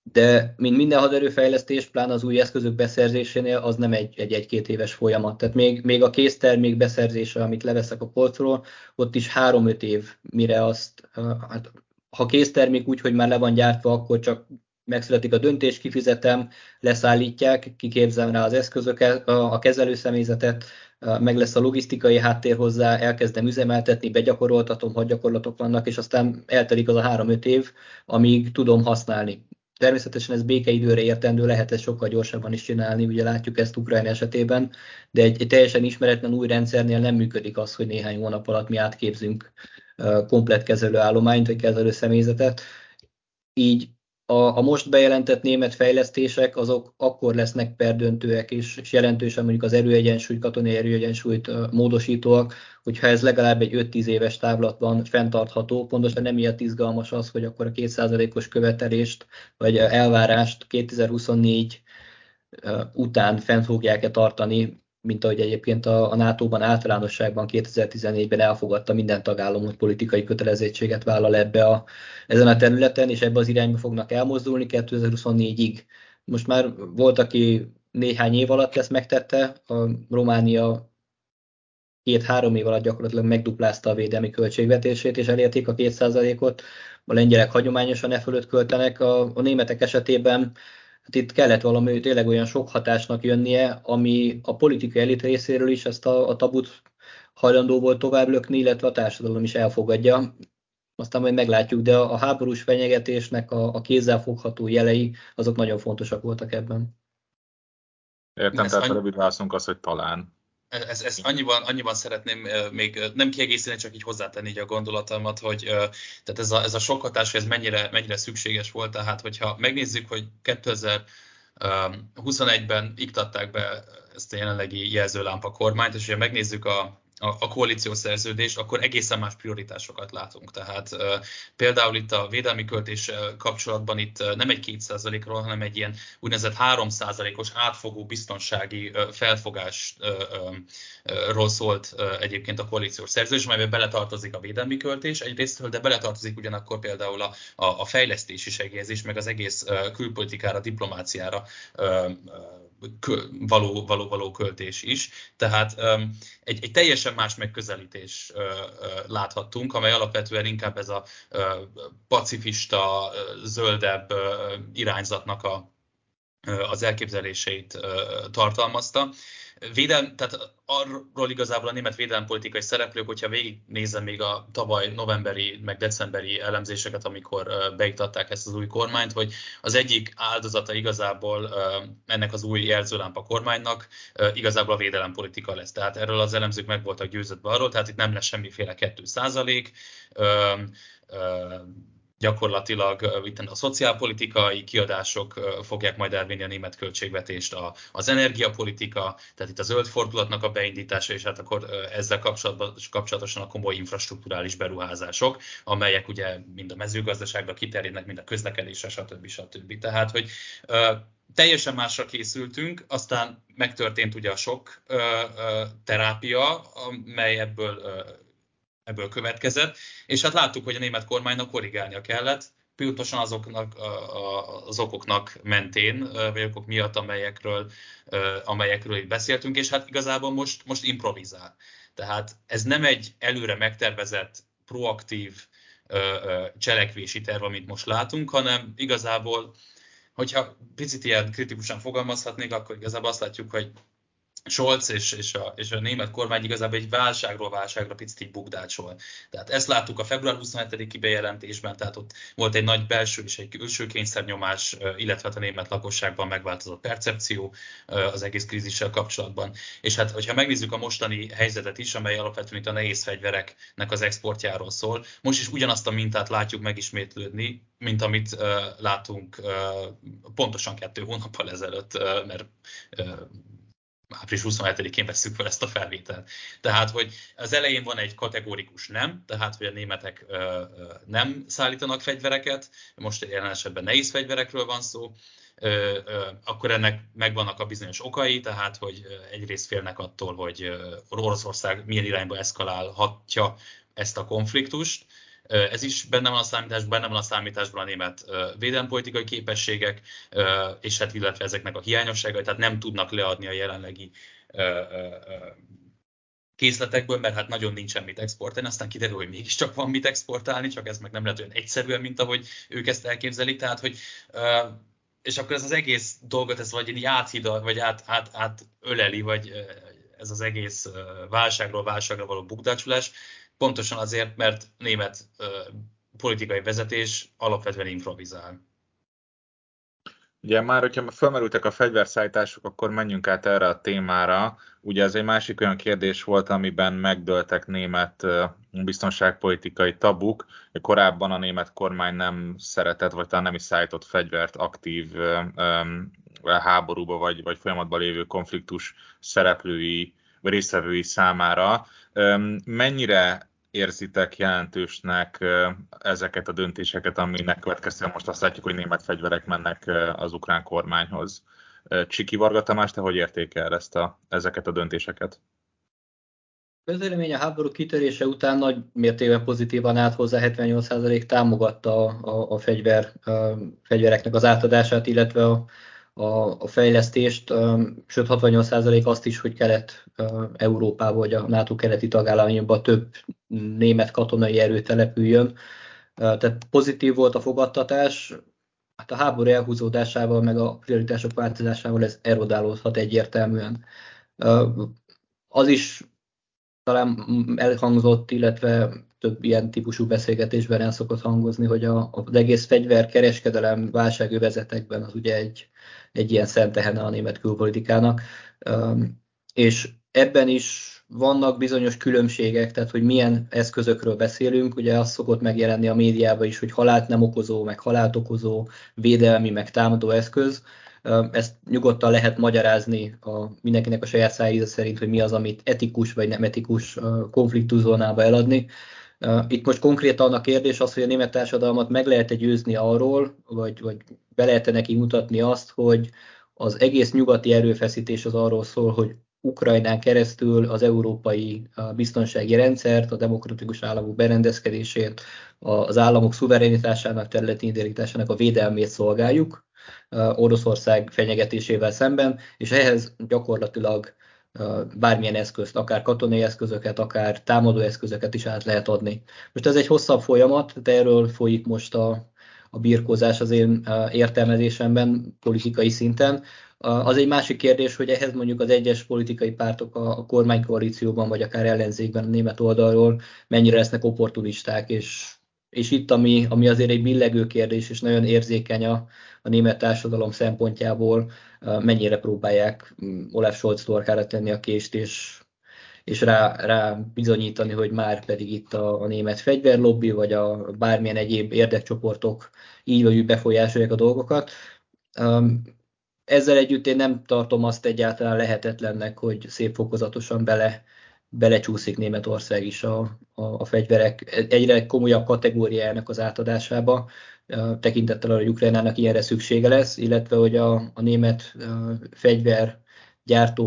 de mint minden haderőfejlesztés, pláne az új eszközök beszerzésénél, az nem egy, egy egy-két éves folyamat. Tehát még, még a késztermék beszerzése, amit leveszek a polcról, ott is három-öt év, mire azt, hát, ha késztermék úgy, hogy már le van gyártva, akkor csak megszületik a döntés, kifizetem, leszállítják, kiképzem rá az eszközöket, a kezelőszemélyzetet, meg lesz a logisztikai háttér hozzá, elkezdem üzemeltetni, begyakoroltatom, hogy gyakorlatok vannak, és aztán eltelik az a három-öt év, amíg tudom használni. Természetesen ez békeidőre értendő, lehet ezt sokkal gyorsabban is csinálni, ugye látjuk ezt Ukrajna esetében, de egy, egy teljesen ismeretlen új rendszernél nem működik az, hogy néhány hónap alatt mi átképzünk komplet kezelőállományt, vagy kezelő személyzetet. Így a, a most bejelentett német fejlesztések azok akkor lesznek perdöntőek és, és jelentősen mondjuk az erőegyensúly, katonai erőegyensúlyt módosítóak, hogyha ez legalább egy 5-10 éves távlatban fenntartható, pontosan nem miatt izgalmas az, hogy akkor a 2%-os követelést vagy elvárást 2024 uh, után fent fogják-e tartani, mint ahogy egyébként a, a NATO-ban általánosságban 2014-ben elfogadta minden tagállam, hogy politikai kötelezettséget vállal ebbe a, ezen a területen, és ebbe az irányba fognak elmozdulni 2024-ig. Most már volt, aki néhány év alatt ezt megtette. A Románia két-három év alatt gyakorlatilag megduplázta a védelmi költségvetését, és elérték a kétszázalékot. A lengyelek hagyományosan e fölött költenek, a, a németek esetében hát itt kellett valami tényleg olyan sok hatásnak jönnie, ami a politikai elit részéről is ezt a, a tabut hajlandó volt tovább lökni, illetve a társadalom is elfogadja. Aztán majd meglátjuk, de a háborús fenyegetésnek a, a kézzelfogható jelei, azok nagyon fontosak voltak ebben. Értem, tehát a rövid válaszunk az, hogy talán. Ezt, ezt annyiban, annyiban szeretném még nem kiegészíteni, csak így hozzátenni a gondolatomat, hogy tehát ez a, ez a sok hatás, ez mennyire, mennyire szükséges volt. Tehát, hogyha megnézzük, hogy 2021-ben iktatták be ezt a jelenlegi jelzőlámpa kormányt, és hogyha megnézzük a, a, a koalíciós szerződést, akkor egészen más prioritásokat látunk. Tehát e, például itt a védelmi költés kapcsolatban itt nem egy 2 ról hanem egy ilyen úgynevezett 3 os átfogó biztonsági felfogásról szólt egyébként a koalíciós szerződés, amelyben beletartozik a védelmi költés egyrésztről, de beletartozik ugyanakkor például a, a, a fejlesztési segélyezés, meg az egész külpolitikára, diplomáciára való, való, való költés is. Tehát egy, egy teljesen más megközelítés láthattunk, amely alapvetően inkább ez a pacifista, zöldebb irányzatnak a, az elképzeléseit tartalmazta. Védelm, tehát arról igazából a német védelempolitikai szereplők, hogyha végignézem még a tavaly novemberi, meg decemberi elemzéseket, amikor beiktatták ezt az új kormányt, hogy az egyik áldozata igazából ennek az új jelzőlámpa kormánynak igazából a védelempolitika lesz. Tehát erről az elemzők meg voltak győződve arról, tehát itt nem lesz semmiféle 2 százalék, gyakorlatilag a szociálpolitikai kiadások fogják majd elvinni a német költségvetést, a, az energiapolitika, tehát itt a zöld fordulatnak a beindítása, és hát akkor ezzel kapcsolatosan a komoly infrastruktúrális beruházások, amelyek ugye mind a mezőgazdaságba kiterjednek, mind a közlekedésre, stb. stb. Tehát, hogy teljesen másra készültünk, aztán megtörtént ugye a sok terápia, amely ebből ebből következett, és hát láttuk, hogy a német kormánynak korrigálnia kellett, pontosan azoknak az okoknak mentén, vagy okok miatt, amelyekről, amelyekről itt beszéltünk, és hát igazából most, most improvizál. Tehát ez nem egy előre megtervezett, proaktív cselekvési terv, amit most látunk, hanem igazából, hogyha picit ilyen kritikusan fogalmazhatnék, akkor igazából azt látjuk, hogy Scholz és, és, a, és a német kormány igazából egy válságról válságra picit így bukdácsol. Tehát ezt láttuk a február 27-i bejelentésben, tehát ott volt egy nagy belső és egy külső kényszernyomás, illetve hát a német lakosságban megváltozott percepció az egész krízissel kapcsolatban. És hát, hogyha megnézzük a mostani helyzetet is, amely alapvetően itt a nehéz fegyvereknek az exportjáról szól, most is ugyanazt a mintát látjuk megismétlődni, mint amit uh, látunk uh, pontosan kettő hónappal ezelőtt, uh, mert uh, április 27-én veszük fel ezt a felvételt. Tehát, hogy az elején van egy kategórikus nem, tehát, hogy a németek nem szállítanak fegyvereket, most jelen esetben nehéz fegyverekről van szó, akkor ennek megvannak a bizonyos okai, tehát, hogy egyrészt félnek attól, hogy Oroszország milyen irányba eszkalálhatja ezt a konfliktust, ez is benne van a számításban, benne van a számításban a német védelmpolitikai képességek, és hát illetve ezeknek a hiányosságai, tehát nem tudnak leadni a jelenlegi készletekből, mert hát nagyon nincsen mit exportálni, aztán kiderül, hogy mégiscsak van mit exportálni, csak ez meg nem lehet olyan egyszerűen, mint ahogy ők ezt elképzelik, tehát hogy és akkor ez az egész dolgot, ez vagy így áthida, vagy át, át, át öleli, vagy ez az egész válságról válságra való bukdácsolás, Pontosan azért, mert német politikai vezetés alapvetően improvizál. Ugye már, hogyha felmerültek a fegyverszállítások, akkor menjünk át erre a témára. Ugye ez egy másik olyan kérdés volt, amiben megdőltek német biztonságpolitikai tabuk. Korábban a német kormány nem szeretett, vagy talán nem is szállított fegyvert aktív háborúba, vagy, vagy folyamatban lévő konfliktus szereplői, vagy résztvevői számára. Mennyire érzitek jelentősnek ezeket a döntéseket, aminek következtében most azt látjuk, hogy német fegyverek mennek az ukrán kormányhoz. Csiki Varga Tamás, te hogy értékel ezt a, ezeket a döntéseket? Közvélemény a háború kitörése után nagy mértékben pozitívan állt hozzá, 78% támogatta a, a, a, fegyver, a fegyvereknek az átadását, illetve a, a, a fejlesztést, sőt 68% azt is, hogy Kelet-Európában vagy a NATO keleti tagállamaiban több német katonai erő települjön. Tehát pozitív volt a fogadtatás, hát a háború elhúzódásával, meg a prioritások változásával ez erodálódhat egyértelműen. Az is talán elhangzott, illetve több ilyen típusú beszélgetésben el szokott hangozni, hogy a, az egész fegyverkereskedelem válságövezetekben az ugye egy, egy ilyen szentehene a német külpolitikának, és ebben is vannak bizonyos különbségek, tehát hogy milyen eszközökről beszélünk, ugye az szokott megjelenni a médiában is, hogy halált nem okozó, meg halált okozó, védelmi, meg támadó eszköz, ezt nyugodtan lehet magyarázni a, mindenkinek a saját szájíze szerint, hogy mi az, amit etikus vagy nem etikus konfliktuszónába eladni. Itt most konkrétan a kérdés az, hogy a német társadalmat meg lehet-e győzni arról, vagy, vagy be lehet-e neki mutatni azt, hogy az egész nyugati erőfeszítés az arról szól, hogy Ukrajnán keresztül az európai biztonsági rendszert, a demokratikus államok berendezkedését, az államok szuverenitásának, területi integritásának a védelmét szolgáljuk Oroszország fenyegetésével szemben, és ehhez gyakorlatilag bármilyen eszközt, akár katonai eszközöket, akár támadó eszközöket is át lehet adni. Most ez egy hosszabb folyamat, de erről folyik most a, a birkózás az én értelmezésemben politikai szinten. Az egy másik kérdés, hogy ehhez mondjuk az egyes politikai pártok a kormánykoalícióban, vagy akár ellenzékben a német oldalról mennyire lesznek opportunisták, és, és itt, ami, ami azért egy billegő kérdés, és nagyon érzékeny a, a német társadalom szempontjából, mennyire próbálják mm, Olaf Scholz torkára tenni a kést, és, és rá, rá bizonyítani, hogy már pedig itt a, a német fegyverlobbi, vagy a bármilyen egyéb érdekcsoportok így vagy úgy befolyásolják a dolgokat. Ezzel együtt én nem tartom azt egyáltalán lehetetlennek, hogy szép fokozatosan bele, belecsúszik Németország is a, a, a fegyverek egyre komolyabb kategóriájának az átadásába, tekintettel arra, hogy Ukrajnának ilyenre szüksége lesz, illetve hogy a, a német fegyvergyártó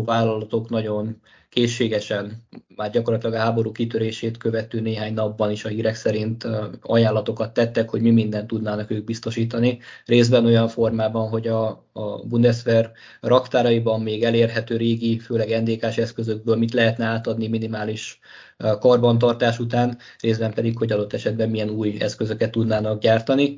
vállalatok nagyon készségesen, már gyakorlatilag a háború kitörését követő néhány napban is a hírek szerint ajánlatokat tettek, hogy mi mindent tudnának ők biztosítani. Részben olyan formában, hogy a, a Bundeswehr raktáraiban még elérhető régi, főleg NDK-s eszközökből mit lehetne átadni minimális karbantartás után, részben pedig, hogy adott esetben milyen új eszközöket tudnának gyártani.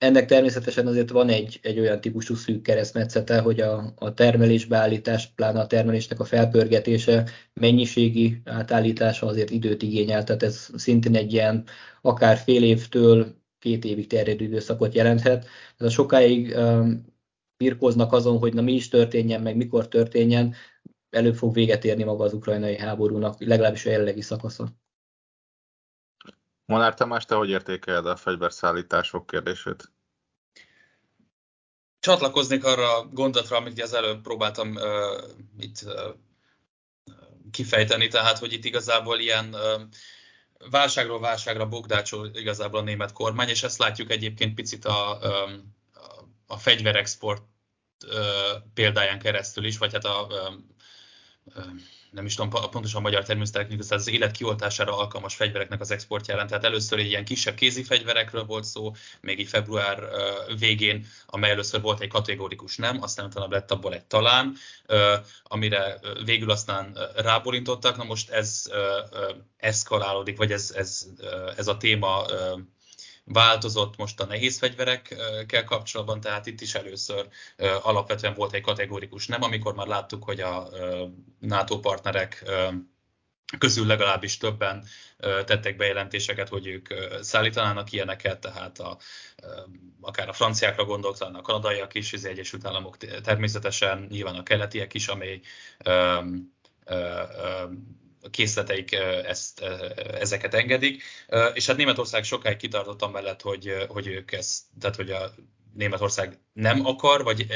Ennek természetesen azért van egy, egy olyan típusú szűk keresztmetszete, hogy a, a termelésbeállítás, pláne a termelésnek a felpörgetése, mennyiségi átállítása azért időt igényel, tehát ez szintén egy ilyen akár fél évtől két évig terjedő időszakot jelenthet. A sokáig um, birkoznak azon, hogy na mi is történjen, meg mikor történjen, előbb fog véget érni maga az ukrajnai háborúnak, legalábbis a jelenlegi szakaszon. Monár Tamás, te hogy értékeled a fegyverszállítások kérdését? Csatlakoznék arra a gondolatra, amit az előbb próbáltam uh, itt uh, kifejteni, tehát hogy itt igazából ilyen uh, válságról válságra bogdácsol igazából a német kormány, és ezt látjuk egyébként picit a, a, a fegyverexport példáján keresztül is, vagy hát a nem is tudom pontosan a magyar természetechnikus, tehát az élet kioltására alkalmas fegyvereknek az exportjában. Tehát először egy ilyen kisebb kézi fegyverekről volt szó, még így február végén, amely először volt egy kategórikus nem, aztán utána lett abból egy talán, amire végül aztán ráborintottak. Na most ez eszkalálódik, vagy ez, ez, ez a téma változott most a nehéz fegyverekkel kapcsolatban, tehát itt is először alapvetően volt egy kategórikus nem, amikor már láttuk, hogy a NATO partnerek közül legalábbis többen tettek bejelentéseket, hogy ők szállítanának ilyeneket, tehát a, akár a franciákra gondolok, a kanadaiak is, az Egyesült Államok természetesen, nyilván a keletiek is, amely készleteik ezt, ezeket engedik. És hát Németország sokáig kitartott amellett, hogy, hogy ők ezt, tehát hogy a Németország nem akar, vagy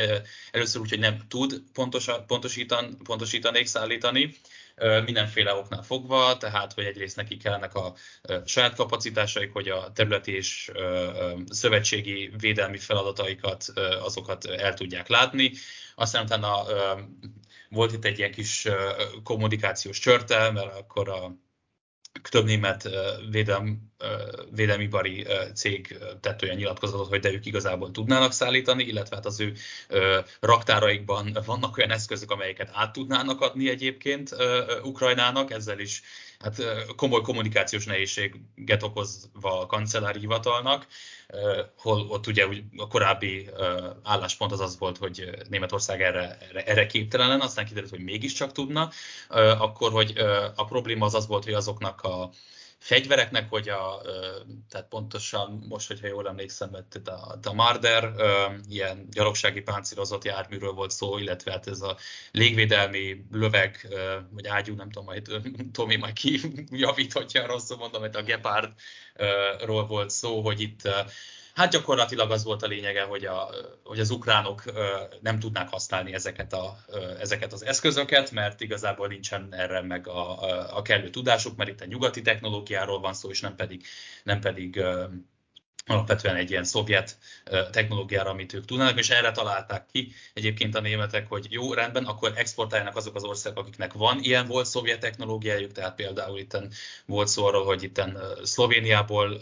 először úgy, hogy nem tud pontosan, pontosítan, pontosítanék szállítani, mindenféle oknál fogva, tehát hogy egyrészt neki kellnek a saját kapacitásaik, hogy a területi és szövetségi védelmi feladataikat, azokat el tudják látni. Aztán utána volt itt egy ilyen kis kommunikációs csörte, mert akkor a több német védelm védelmipari cég tett olyan nyilatkozatot, hogy de ők igazából tudnának szállítani, illetve hát az ő raktáraikban vannak olyan eszközök, amelyeket át tudnának adni egyébként Ukrajnának, ezzel is hát komoly kommunikációs nehézséget okozva a kancellári hivatalnak, hol ott ugye a korábbi álláspont az az volt, hogy Németország erre, erre, képtelen aztán kiderült, hogy mégiscsak tudna, akkor, hogy a probléma az az volt, hogy azoknak a fegyvereknek, hogy a, tehát pontosan most, hogyha jól emlékszem, mert a, a Marder ilyen gyalogsági páncélozott járműről volt szó, illetve hát ez a légvédelmi löveg, vagy ágyú, nem tudom, majd Tomi majd kijavít, hogyha rosszul mondom, mert a Gepardról volt szó, hogy itt Hát gyakorlatilag az volt a lényege, hogy, a, hogy az ukránok nem tudnák használni ezeket, a, ezeket az eszközöket, mert igazából nincsen erre meg a, a, kellő tudásuk, mert itt a nyugati technológiáról van szó, és nem pedig, nem pedig alapvetően egy ilyen szovjet technológiára, amit ők tudnának, és erre találták ki egyébként a németek, hogy jó, rendben, akkor exportáljanak azok az országok, akiknek van ilyen volt szovjet technológiájuk, tehát például itt volt szó arról, hogy itt Szlovéniából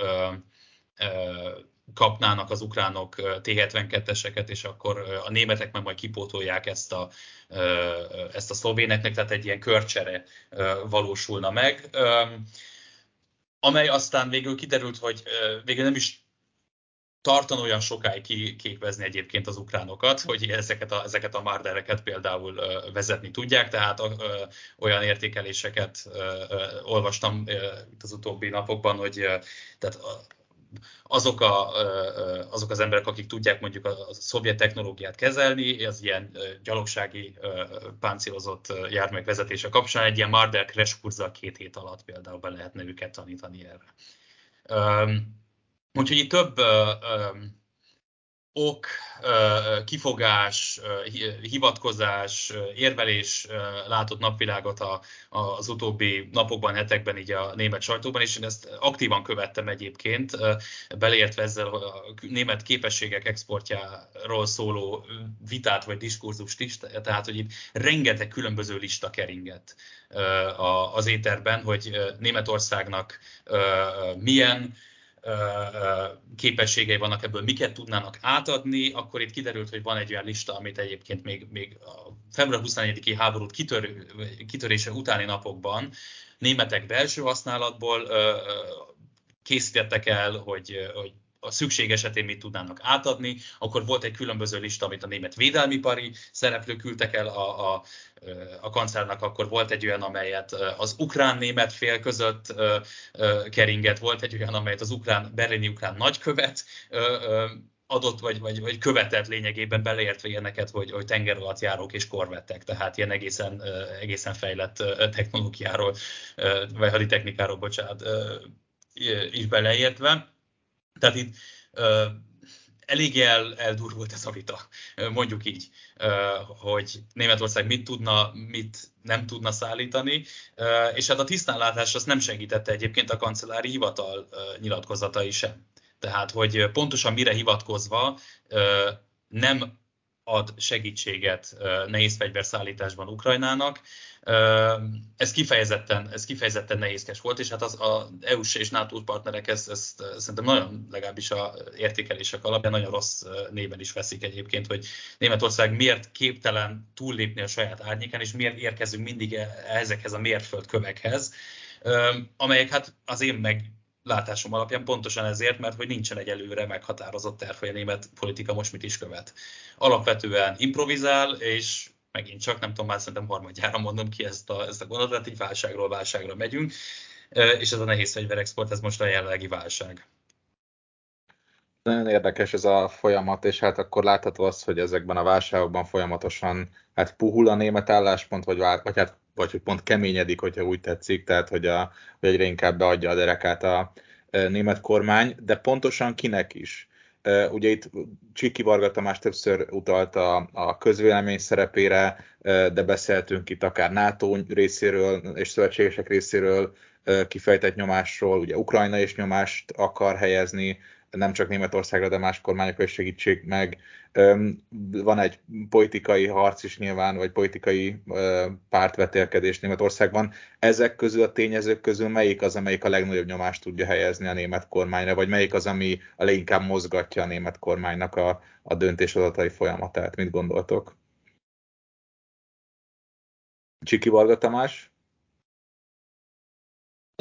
kapnának az ukránok T-72-eseket, és akkor a németek meg majd kipótolják ezt a, ezt a szlovéneknek, tehát egy ilyen körcsere valósulna meg, amely aztán végül kiderült, hogy végül nem is tartan olyan sokáig kékvezni egyébként az ukránokat, hogy ezeket a, ezeket a márdereket például vezetni tudják, tehát olyan értékeléseket olvastam itt az utóbbi napokban, hogy tehát azok, a, azok az emberek, akik tudják mondjuk a, a szovjet technológiát kezelni, az ilyen gyalogsági páncélozott járművek vezetése kapcsán egy ilyen Marder crash kurzzal két hét alatt például be lehetne őket tanítani erre. Úgyhogy itt több ok, kifogás, hivatkozás, érvelés látott napvilágot az utóbbi napokban, hetekben így a német sajtóban, és én ezt aktívan követtem egyébként, beleértve ezzel a német képességek exportjáról szóló vitát vagy diskurzust is, tehát hogy itt rengeteg különböző lista keringett az éterben, hogy Németországnak milyen képességei vannak ebből, miket tudnának átadni, akkor itt kiderült, hogy van egy olyan lista, amit egyébként még, még a február 24-i háborút kitör, kitörése utáni napokban németek belső használatból készítettek el, hogy, hogy a szükség esetén mit tudnának átadni, akkor volt egy különböző lista, amit a német védelmipari szereplők küldtek el a, a, a kancárnak, akkor volt egy olyan, amelyet az ukrán-német fél között keringett, volt egy olyan, amelyet az ukrán, berlini ukrán nagykövet adott, vagy, vagy, vagy követett lényegében beleértve ilyeneket, hogy, hogy tenger alatt járók és korvettek, tehát ilyen egészen, egészen fejlett technológiáról, vagy haditechnikáról, bocsánat, is beleértve. Tehát itt uh, elég el, eldurvult ez a vita, mondjuk így, hogy Németország mit tudna, mit nem tudna szállítani, és hát a tisztánlátás azt nem segítette egyébként a kancellári hivatal nyilatkozatai sem. Tehát, hogy pontosan mire hivatkozva nem ad segítséget nehéz fegyverszállításban Ukrajnának. Ez kifejezetten, ez kifejezetten nehézkes volt, és hát az, az EU-s és NATO partnerek ezt, ezt szerintem nagyon, legalábbis a értékelések alapján nagyon rossz néven is veszik egyébként, hogy Németország miért képtelen túllépni a saját árnyékán, és miért érkezünk mindig e, ezekhez a mérföldkövekhez, amelyek hát az én meg látásom alapján pontosan ezért, mert hogy nincsen egy előre meghatározott terv, hogy a német politika most mit is követ. Alapvetően improvizál, és megint csak, nem tudom, már szerintem harmadjára mondom ki ezt a, ezt a gondolatot, így válságról válságra megyünk, és ez a nehéz fegyverexport, ez most a jelenlegi válság. Nagyon érdekes ez a folyamat, és hát akkor látható az, hogy ezekben a válságokban folyamatosan hát puhul a német álláspont, vagy, vagy hát vagy hogy pont keményedik, hogyha úgy tetszik, tehát hogy, a, hogy egyre inkább beadja a derekát a német kormány, de pontosan kinek is. Ugye itt Csiki Varga Tamás többször utalt a, a közvélemény szerepére, de beszéltünk itt akár NATO részéről és szövetségesek részéről kifejtett nyomásról, ugye Ukrajna is nyomást akar helyezni nem csak Németországra, de más kormányokra is segítség meg. Van egy politikai harc is nyilván, vagy politikai pártvetélkedés Németországban. Ezek közül a tényezők közül melyik az, amelyik a legnagyobb nyomást tudja helyezni a német kormányra, vagy melyik az, ami a leginkább mozgatja a német kormánynak a, a döntéshozatai folyamatát? Mit gondoltok? Csiki Varga Tamás?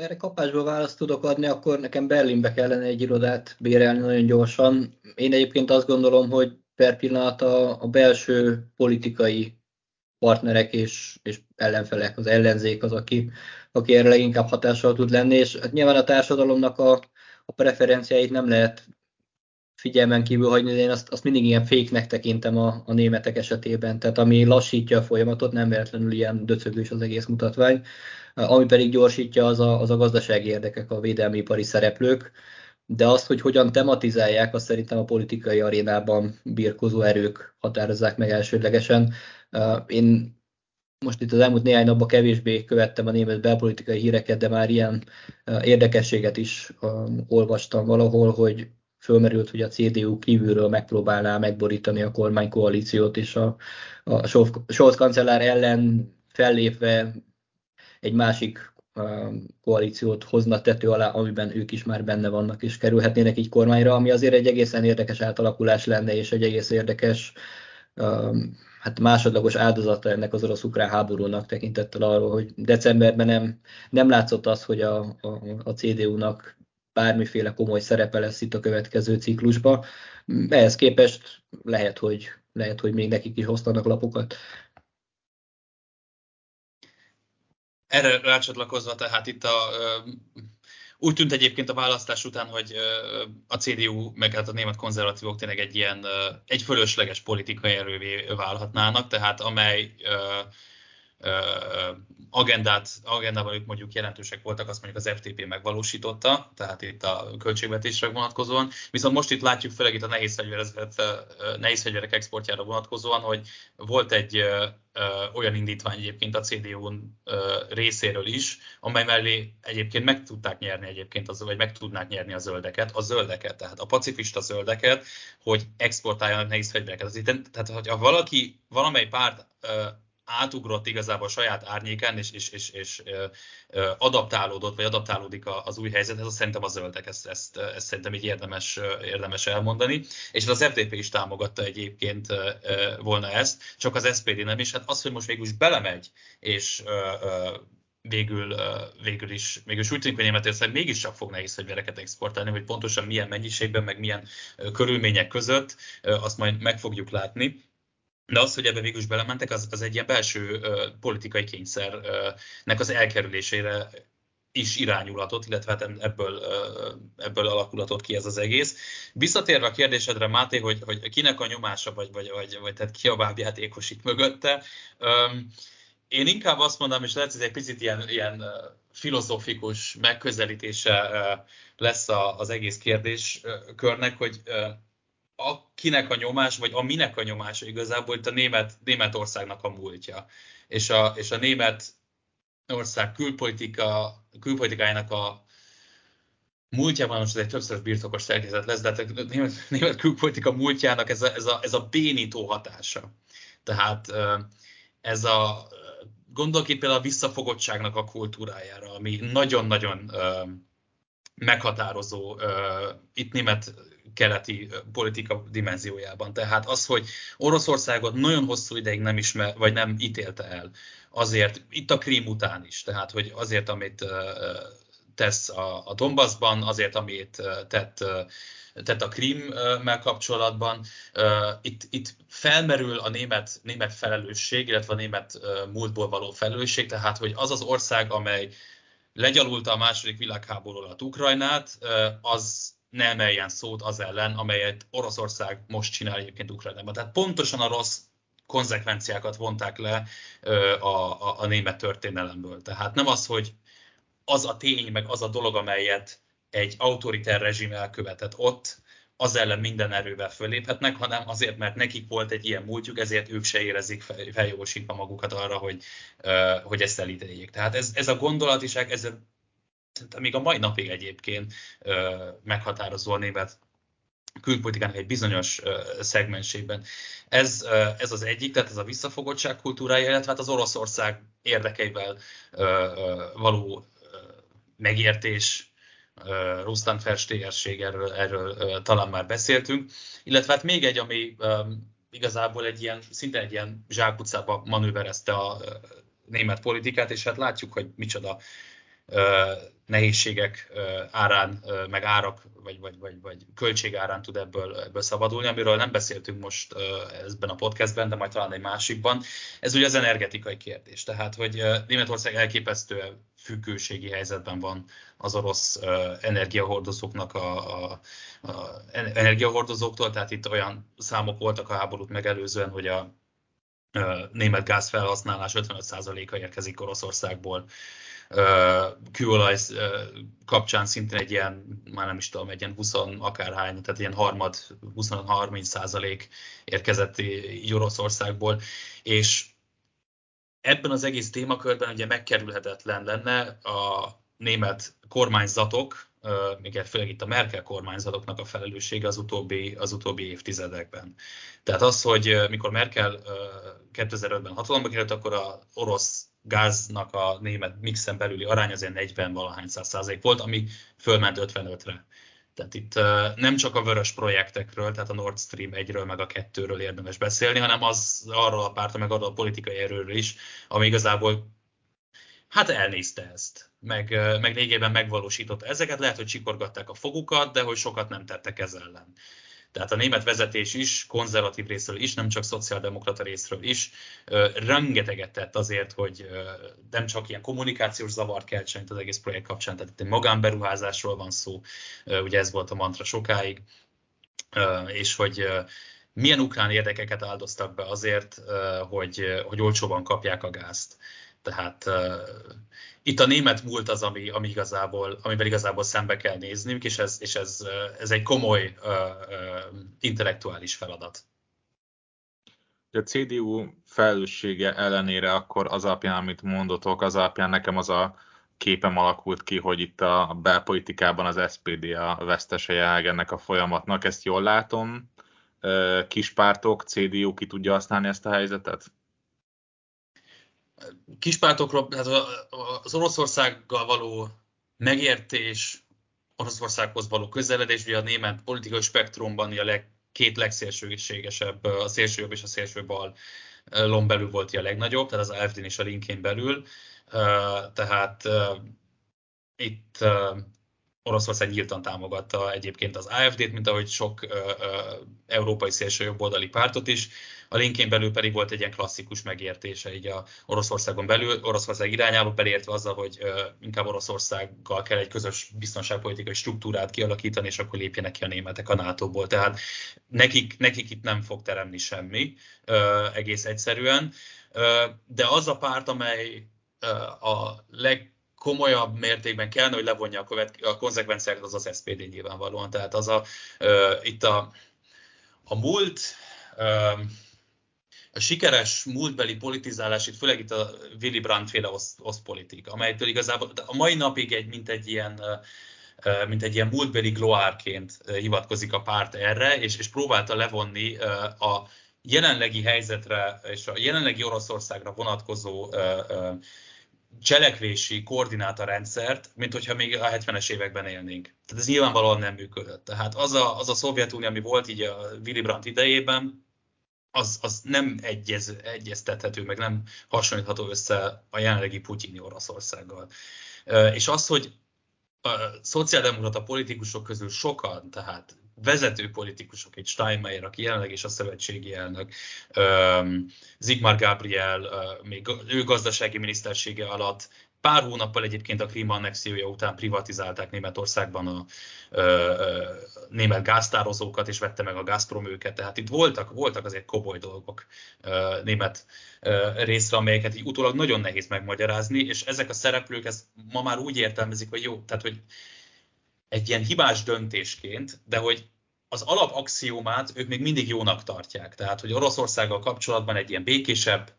Erre kapásból választ tudok adni, akkor nekem Berlinbe kellene egy irodát bérelni nagyon gyorsan. Én egyébként azt gondolom, hogy per pillanat a, a belső politikai partnerek és, és ellenfelek, az ellenzék az, aki, aki erre leginkább hatással tud lenni, és hát nyilván a társadalomnak a, a preferenciáit nem lehet figyelmen kívül hagyni, de én azt, azt mindig ilyen féknek tekintem a, a németek esetében, tehát ami lassítja a folyamatot, nem véletlenül ilyen döcögős az egész mutatvány, ami pedig gyorsítja az a, az a gazdasági érdekek, a védelmi ipari szereplők, de azt, hogy hogyan tematizálják, azt szerintem a politikai arénában birkozó erők határozzák meg elsődlegesen. Én most itt az elmúlt néhány napban kevésbé követtem a német belpolitikai híreket, de már ilyen érdekességet is olvastam valahol, hogy fölmerült, hogy a CDU kívülről megpróbálná megborítani a kormánykoalíciót, és a, a Scholz kancellár ellen fellépve egy másik koalíciót hozna tető alá, amiben ők is már benne vannak, és kerülhetnének így kormányra, ami azért egy egészen érdekes átalakulás lenne, és egy egész érdekes hát másodlagos áldozata ennek az orosz-ukrán háborúnak tekintettel arról, hogy decemberben nem, nem látszott az, hogy a, a, a CDU-nak bármiféle komoly szerepe lesz itt a következő ciklusban. Ehhez képest lehet, hogy, lehet, hogy még nekik is hoztanak lapokat. Erre rácsatlakozva, tehát itt a, úgy tűnt egyébként a választás után, hogy a CDU, meg hát a német konzervatívok tényleg egy ilyen egy fölösleges politikai erővé válhatnának, tehát amely agendát, agendában ők mondjuk jelentősek voltak, azt mondjuk az FTP megvalósította, tehát itt a költségvetésre vonatkozóan. Viszont most itt látjuk főleg itt a nehéz, nehéz fegyverek exportjára vonatkozóan, hogy volt egy olyan indítvány egyébként a cdu részéről is, amely mellé egyébként meg tudták nyerni egyébként, az, vagy meg tudnák nyerni a zöldeket, a zöldeket, tehát a pacifista zöldeket, hogy exportáljanak nehéz fegyvereket. Tehát, hogyha valaki, valamely párt átugrott igazából a saját árnyéken, és, és, és, és adaptálódott, vagy adaptálódik az új helyzethez, az szerintem a zöldek, ezt, ezt, ezt szerintem így érdemes, érdemes elmondani. És az FDP is támogatta egyébként volna ezt, csak az SPD nem is. Hát az, hogy most végül is belemegy, és végül, végül is, végül is úgy tűnik, hogy Németország mégiscsak fog nehéz fegyvereket exportálni, hogy pontosan milyen mennyiségben, meg milyen körülmények között, azt majd meg fogjuk látni. De az, hogy ebbe végül is belementek, az, az egy ilyen belső uh, politikai kényszernek az elkerülésére is irányulatot, illetve hát ebből, ebből alakulhatott ki ez az egész. Visszatérve a kérdésedre, Máté, hogy, hogy kinek a nyomása, vagy, vagy, vagy, vagy tehát ki a bábjátékos itt mögötte, um, én inkább azt mondom, és lehet, hogy ez egy picit ilyen, ilyen filozofikus megközelítése lesz az egész kérdéskörnek, hogy a kinek a nyomás, vagy a minek a nyomása igazából itt a német, Németországnak a múltja. És a, és a német ország külpolitika, külpolitikájának a múltjában most ez egy többszörös birtokos szerkezet lesz, de hát a német, német külpolitika múltjának ez a, ez, a, ez a bénító hatása. Tehát ez a, gondolok itt például a visszafogottságnak a kultúrájára, ami nagyon-nagyon meghatározó itt német keleti politika dimenziójában. Tehát az, hogy Oroszországot nagyon hosszú ideig nem ismer, vagy nem ítélte el, azért itt a Krím után is, tehát hogy azért, amit tesz a, a Donbassban, azért, amit tett tett a Krímmel kapcsolatban. Itt, itt felmerül a német, német felelősség, illetve a német múltból való felelősség, tehát hogy az az ország, amely legyalulta a második világháború alatt Ukrajnát, az ne emeljen szót az ellen, amelyet Oroszország most csinál egyébként Ukrajnában. Tehát pontosan a rossz konzekvenciákat vonták le a, a, a német történelemből. Tehát nem az, hogy az a tény, meg az a dolog, amelyet egy autoriter rezsim elkövetett ott, az ellen minden erővel föléphetnek, hanem azért, mert nekik volt egy ilyen múltjuk, ezért ők se érezik feljogosítva magukat arra, hogy, hogy ezt elítéljék. Tehát ez, ez a gondolatiság, ez még a mai napig egyébként meghatározó a német külpolitikának egy bizonyos szegmensében. Ez, ez az egyik, tehát ez a visszafogottság kultúrája, illetve hát az Oroszország érdekeivel való megértés, Rusztán festérség, erről, erről talán már beszéltünk, illetve hát még egy, ami igazából egy ilyen, szinte egy ilyen zsákutcába manőverezte a német politikát, és hát látjuk, hogy micsoda nehézségek árán, meg árak, vagy, vagy, vagy, vagy költség árán tud ebből, ebből szabadulni, amiről nem beszéltünk most ebben a podcastben, de majd talán egy másikban. Ez ugye az energetikai kérdés. Tehát, hogy Németország elképesztő függőségi helyzetben van az orosz energiahordozóknak a, a, a energiahordozóktól, tehát itt olyan számok voltak a háborút megelőzően, hogy a német gázfelhasználás 55%-a érkezik Oroszországból kőolaj kapcsán szintén egy ilyen, már nem is tudom, egy ilyen 20 akárhány, tehát ilyen harmad, 20-30 százalék érkezett így Oroszországból, és ebben az egész témakörben ugye megkerülhetetlen lenne a német kormányzatok, még főleg itt a Merkel kormányzatoknak a felelőssége az utóbbi, az utóbbi évtizedekben. Tehát az, hogy mikor Merkel 2005-ben hatalomba került, akkor a orosz gáznak a német mixen belüli arány azért 40 valahány százalék volt, ami fölment 55-re. Tehát itt nem csak a vörös projektekről, tehát a Nord Stream 1-ről meg a 2-ről érdemes beszélni, hanem az arról a pártra, meg arról a politikai erőről is, ami igazából hát elnézte ezt, meg, meg lényegében megvalósította ezeket. Lehet, hogy csikorgatták a fogukat, de hogy sokat nem tettek ez ellen. Tehát a német vezetés is, konzervatív részről is, nem csak szociáldemokrata részről is, rengeteget tett azért, hogy nem csak ilyen kommunikációs zavart keltsen az egész projekt kapcsán, tehát itt egy magánberuházásról van szó, ugye ez volt a mantra sokáig, és hogy milyen ukrán érdekeket áldoztak be azért, hogy, hogy olcsóban kapják a gázt. Tehát uh, itt a német múlt az, ami, ami igazából, amivel igazából szembe kell néznünk, és ez, és ez, ez egy komoly uh, uh, intellektuális feladat. A CDU felelőssége ellenére akkor az alapján, amit mondotok, az alapján nekem az a képem alakult ki, hogy itt a belpolitikában az SPD a vesztese jelenleg ennek a folyamatnak. Ezt jól látom. Kispártok, CDU ki tudja használni ezt a helyzetet? Kispártokról, hát az Oroszországgal való megértés, Oroszországhoz való közeledés, ugye a német politikai spektrumban a leg, két legszélsőségesebb, a szélsőjobb és a szélső bal lom belül volt a legnagyobb, tehát az AFD-n és a Linkén belül. Tehát itt Oroszország nyíltan támogatta egyébként az AFD-t, mint ahogy sok európai szélsőjobboldali pártot is. A linkén belül pedig volt egy ilyen klasszikus megértése így a Oroszországon belül, Oroszország irányába belértve azzal, hogy inkább Oroszországgal kell egy közös biztonságpolitikai struktúrát kialakítani, és akkor lépjenek ki a németek a NATO-ból. Tehát nekik, nekik itt nem fog teremni semmi, egész egyszerűen. De az a párt, amely a leg komolyabb mértékben kellene, hogy levonja a, követ, a konzekvenciákat, az az SPD nyilvánvalóan. Tehát az a, uh, itt a, a múlt, uh, a sikeres múltbeli politizálás, itt főleg itt a Willy Brandt féle osztpolitik, amelytől igazából a mai napig egy, mint egy ilyen mint egy ilyen múltbeli gloárként hivatkozik a párt erre, és, és próbálta levonni a jelenlegi helyzetre és a jelenlegi Oroszországra vonatkozó cselekvési koordinátorrendszert, mint hogyha még a 70-es években élnénk. Tehát ez nyilvánvalóan nem működött. Tehát az a, az a Szovjetunió, ami volt így a Willy Brandt idejében, az, az nem egyez, egyeztethető, meg nem hasonlítható össze a jelenlegi putyini Oroszországgal. És az, hogy a szociáldemokrata politikusok közül sokan, tehát vezető politikusok, egy Steinmeier, aki jelenleg is a szövetségi elnök, Zigmar Gabriel, még ő gazdasági minisztersége alatt Pár hónappal egyébként a Krím annexiója után privatizálták Németországban a német gáztározókat, és vette meg a Gazprom őket. Tehát itt voltak, voltak azért komoly dolgok német ö, részre, amelyeket így utólag nagyon nehéz megmagyarázni, és ezek a szereplők ezt ma már úgy értelmezik, hogy jó, tehát hogy egy ilyen hibás döntésként, de hogy az alapaxiómát ők még mindig jónak tartják. Tehát, hogy Oroszországgal kapcsolatban egy ilyen békésebb,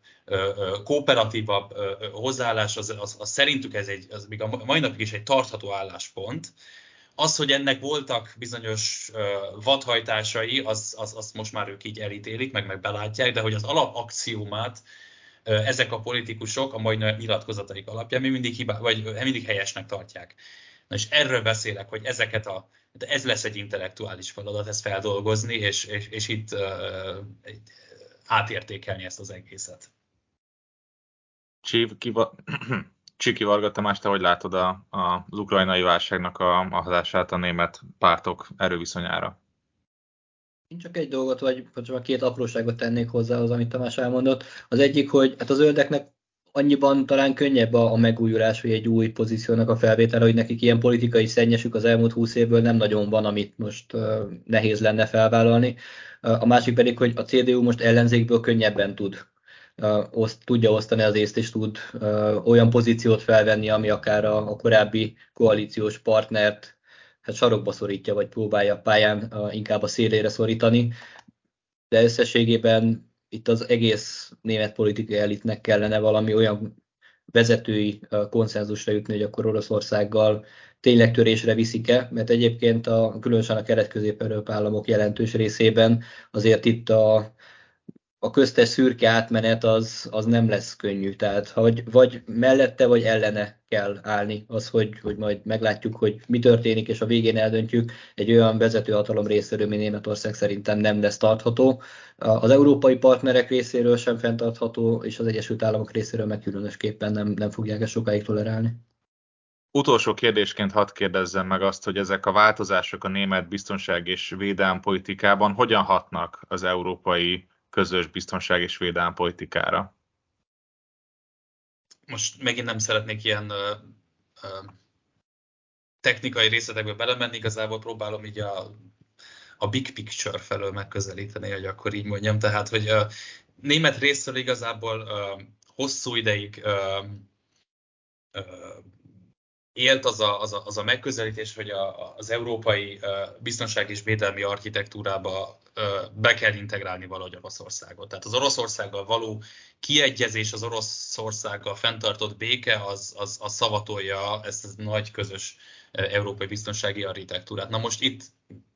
kooperatívabb hozzáállás, az, az, az szerintük ez egy, az még a mai napig is egy tartható álláspont, Az, hogy ennek voltak bizonyos vadhajtásai, az, az, most már ők így elítélik, meg, meg belátják, de hogy az alapaxiómát ezek a politikusok a mai nyilatkozataik alapján mi mindig, hibá, vagy mindig helyesnek tartják. Na és erről beszélek, hogy ezeket a, ez lesz egy intellektuális feladat, ezt feldolgozni, és, és, és itt uh, átértékelni ezt az egészet. Csiki Varga Tamás, te hogy látod a, a, az ukrajnai válságnak a, a hatását a német pártok erőviszonyára? Én csak egy dolgot, vagy csak két apróságot tennék hozzá az, amit Tamás elmondott. Az egyik, hogy hát az öldeknek annyiban talán könnyebb a, a megújulás, vagy egy új pozíciónak a felvétele, hogy nekik ilyen politikai szennyesük az elmúlt húsz évből nem nagyon van, amit most uh, nehéz lenne felvállalni. Uh, a másik pedig, hogy a CDU most ellenzékből könnyebben tud uh, oszt, tudja osztani az észt, és tud uh, olyan pozíciót felvenni, ami akár a, a korábbi koalíciós partnert hát sarokba szorítja, vagy próbálja pályán uh, inkább a szélére szorítani. De összességében itt az egész német politikai elitnek kellene valami olyan vezetői konszenzusra jutni, hogy akkor Oroszországgal tényleg törésre viszik-e, mert egyébként a, különösen a kelet-közép-európa államok jelentős részében azért itt a, a köztes szürke átmenet az, az nem lesz könnyű. Tehát hogy vagy mellette, vagy ellene kell állni. Az, hogy, hogy majd meglátjuk, hogy mi történik, és a végén eldöntjük, egy olyan vezető hatalom részéről, mint Németország szerintem nem lesz tartható. Az európai partnerek részéről sem fenntartható, és az Egyesült Államok részéről meg különösképpen nem, nem fogják ezt sokáig tolerálni. Utolsó kérdésként hadd kérdezzem meg azt, hogy ezek a változások a német biztonság és védelmi politikában hogyan hatnak az európai közös biztonság és védelmi politikára. Most megint nem szeretnék ilyen ö, ö, technikai részletekbe belemenni, igazából próbálom így a, a big picture felől megközelíteni, hogy akkor így mondjam. Tehát, hogy a német részről igazából ö, hosszú ideig ö, ö, élt az a, az a, az a megközelítés, hogy a, az európai biztonság és védelmi architektúrába be kell integrálni valahogy Oroszországot. Tehát az Oroszországgal való kiegyezés, az Oroszországgal fenntartott béke, az, az, az szavatolja ezt a nagy közös európai biztonsági architektúrát. Na most itt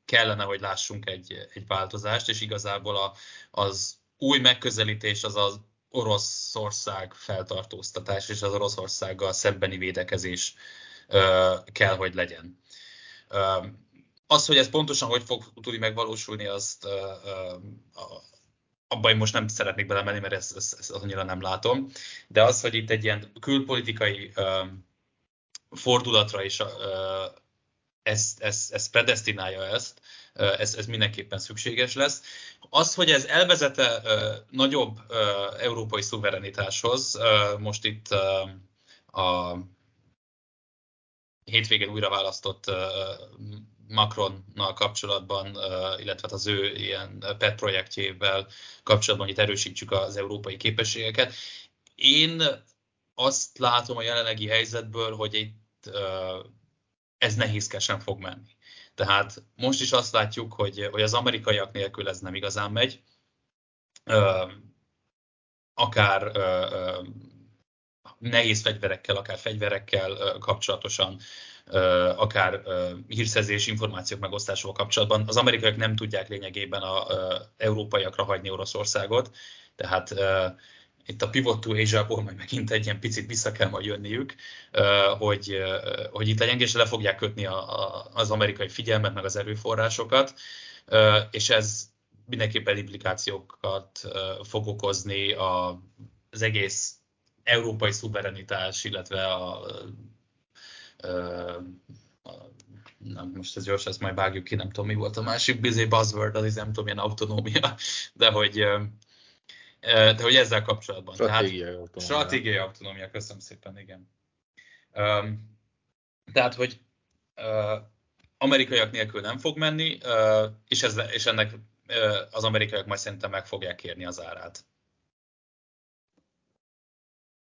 kellene, hogy lássunk egy, egy változást, és igazából a, az új megközelítés az az Oroszország feltartóztatás és az Oroszországgal szembeni védekezés kell, hogy legyen. Az, hogy ez pontosan hogy fog tudni megvalósulni, azt abban most nem szeretnék belemenni, mert ezt, ezt, ezt annyira nem látom. De az, hogy itt egy ilyen külpolitikai fordulatra is ezt, ezt, ezt predestinálja ezt, ez, ez mindenképpen szükséges lesz. Az, hogy ez elvezete nagyobb európai szuverenitáshoz, most itt a hétvégén újra választott Macronnal kapcsolatban, illetve hát az ő ilyen PET projektjével kapcsolatban, itt erősítsük az európai képességeket. Én azt látom a jelenlegi helyzetből, hogy itt ez nehézkesen fog menni. Tehát most is azt látjuk, hogy, hogy az amerikaiak nélkül ez nem igazán megy. Akár nehéz fegyverekkel, akár fegyverekkel kapcsolatosan, akár hírszerzés, információk megosztásával kapcsolatban. Az amerikaiak nem tudják lényegében a európaiakra hagyni Oroszországot, tehát itt a Pivot to Asia-ból majd megint egy ilyen picit vissza kell majd jönniük, hogy, hogy itt legyen, és le fogják kötni a, a, az amerikai figyelmet, meg az erőforrásokat, és ez mindenképpen implikációkat fog okozni az egész európai szuverenitás, illetve a, a, a na, most ez gyors, ezt majd vágjuk ki, nem tudom, mi volt a másik bizé buzzword, az nem tudom, milyen autonómia, de hogy, de hogy ezzel kapcsolatban. Stratégiai tehát, autonómia. Stratégiai autonómia, köszönöm szépen, igen. Tehát, hogy amerikaiak nélkül nem fog menni, és, ez, és ennek az amerikaiak majd szerintem meg fogják kérni az árát.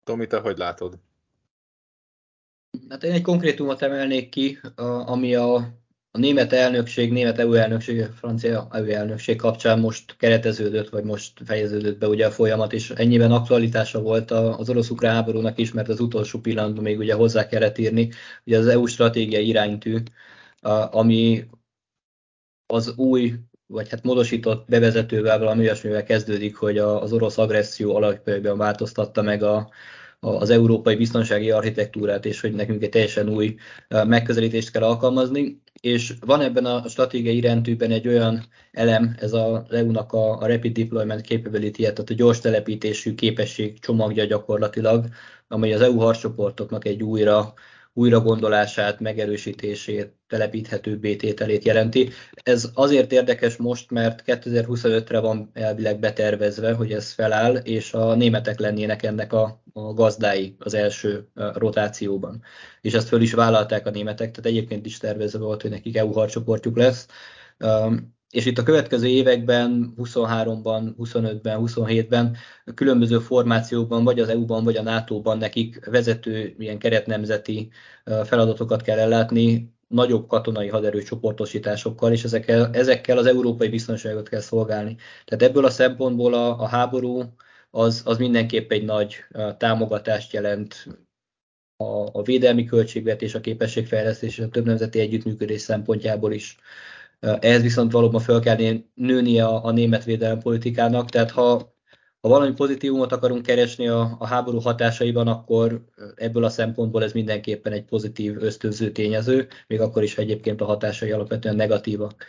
Tomi, te hogy látod? Hát én egy konkrétumot emelnék ki, ami a, a német elnökség, német EU elnökség, francia EU elnökség kapcsán most kereteződött, vagy most fejeződött be ugye a folyamat, és ennyiben aktualitása volt az orosz-ukrán háborúnak is, mert az utolsó pillanatban még ugye hozzá kellett írni, ugye az EU stratégiai iránytű, ami az új, vagy hát módosított bevezetővel valami olyasmivel kezdődik, hogy az orosz agresszió alapjában változtatta meg a, az európai biztonsági architektúrát, és hogy nekünk egy teljesen új megközelítést kell alkalmazni. És van ebben a stratégiai rendűben egy olyan elem, ez az EU-nak a, a Rapid Deployment Capability, tehát a gyors telepítésű képesség csomagja gyakorlatilag, amely az EU harcsoportoknak egy újra újra gondolását, megerősítését, telepíthető tételét jelenti. Ez azért érdekes most, mert 2025-re van elvileg betervezve, hogy ez feláll, és a németek lennének ennek a, a gazdái az első rotációban. És ezt föl is vállalták a németek, tehát egyébként is tervezve volt, hogy nekik EU harcsoportjuk lesz és itt a következő években, 23-ban, 25-ben, 27-ben különböző formációkban, vagy az EU-ban, vagy a NATO-ban nekik vezető ilyen keretnemzeti feladatokat kell ellátni, nagyobb katonai haderő csoportosításokkal, és ezekkel, ezekkel az európai biztonságot kell szolgálni. Tehát ebből a szempontból a, a háború az, az mindenképp egy nagy támogatást jelent a, a védelmi költségvetés, a képességfejlesztés és a több nemzeti együttműködés szempontjából is. Ehhez viszont valóban fel kell nőnie a, a német védelem politikának, tehát ha, ha valami pozitívumot akarunk keresni a, a háború hatásaiban, akkor ebből a szempontból ez mindenképpen egy pozitív ösztönző tényező, még akkor is, ha egyébként a hatásai alapvetően negatívak.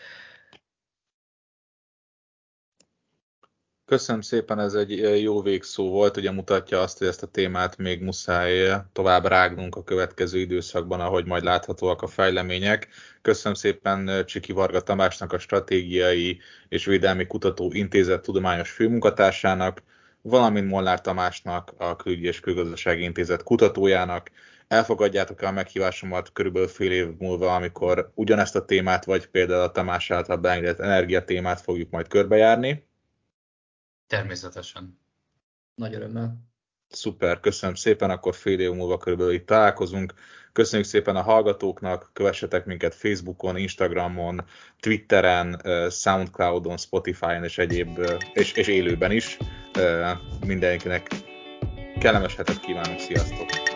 Köszönöm szépen, ez egy jó végszó volt, ugye mutatja azt, hogy ezt a témát még muszáj tovább rágnunk a következő időszakban, ahogy majd láthatóak a fejlemények. Köszönöm szépen Csiki Varga Tamásnak, a Stratégiai és Védelmi Kutató Intézet tudományos főmunkatársának, valamint Mollár Tamásnak, a Külügyi és Külgazdasági Intézet kutatójának. Elfogadjátok el a meghívásomat körülbelül fél év múlva, amikor ugyanezt a témát, vagy például a Tamás által beengedett energiatémát fogjuk majd körbejárni. Természetesen. Nagy örömmel. Szuper, köszönöm szépen, akkor fél év múlva körülbelül itt találkozunk. Köszönjük szépen a hallgatóknak, kövessetek minket Facebookon, Instagramon, Twitteren, Soundcloudon, Spotify-on és egyéb, és, és élőben is. Mindenkinek kellemes hetet kívánok, sziasztok!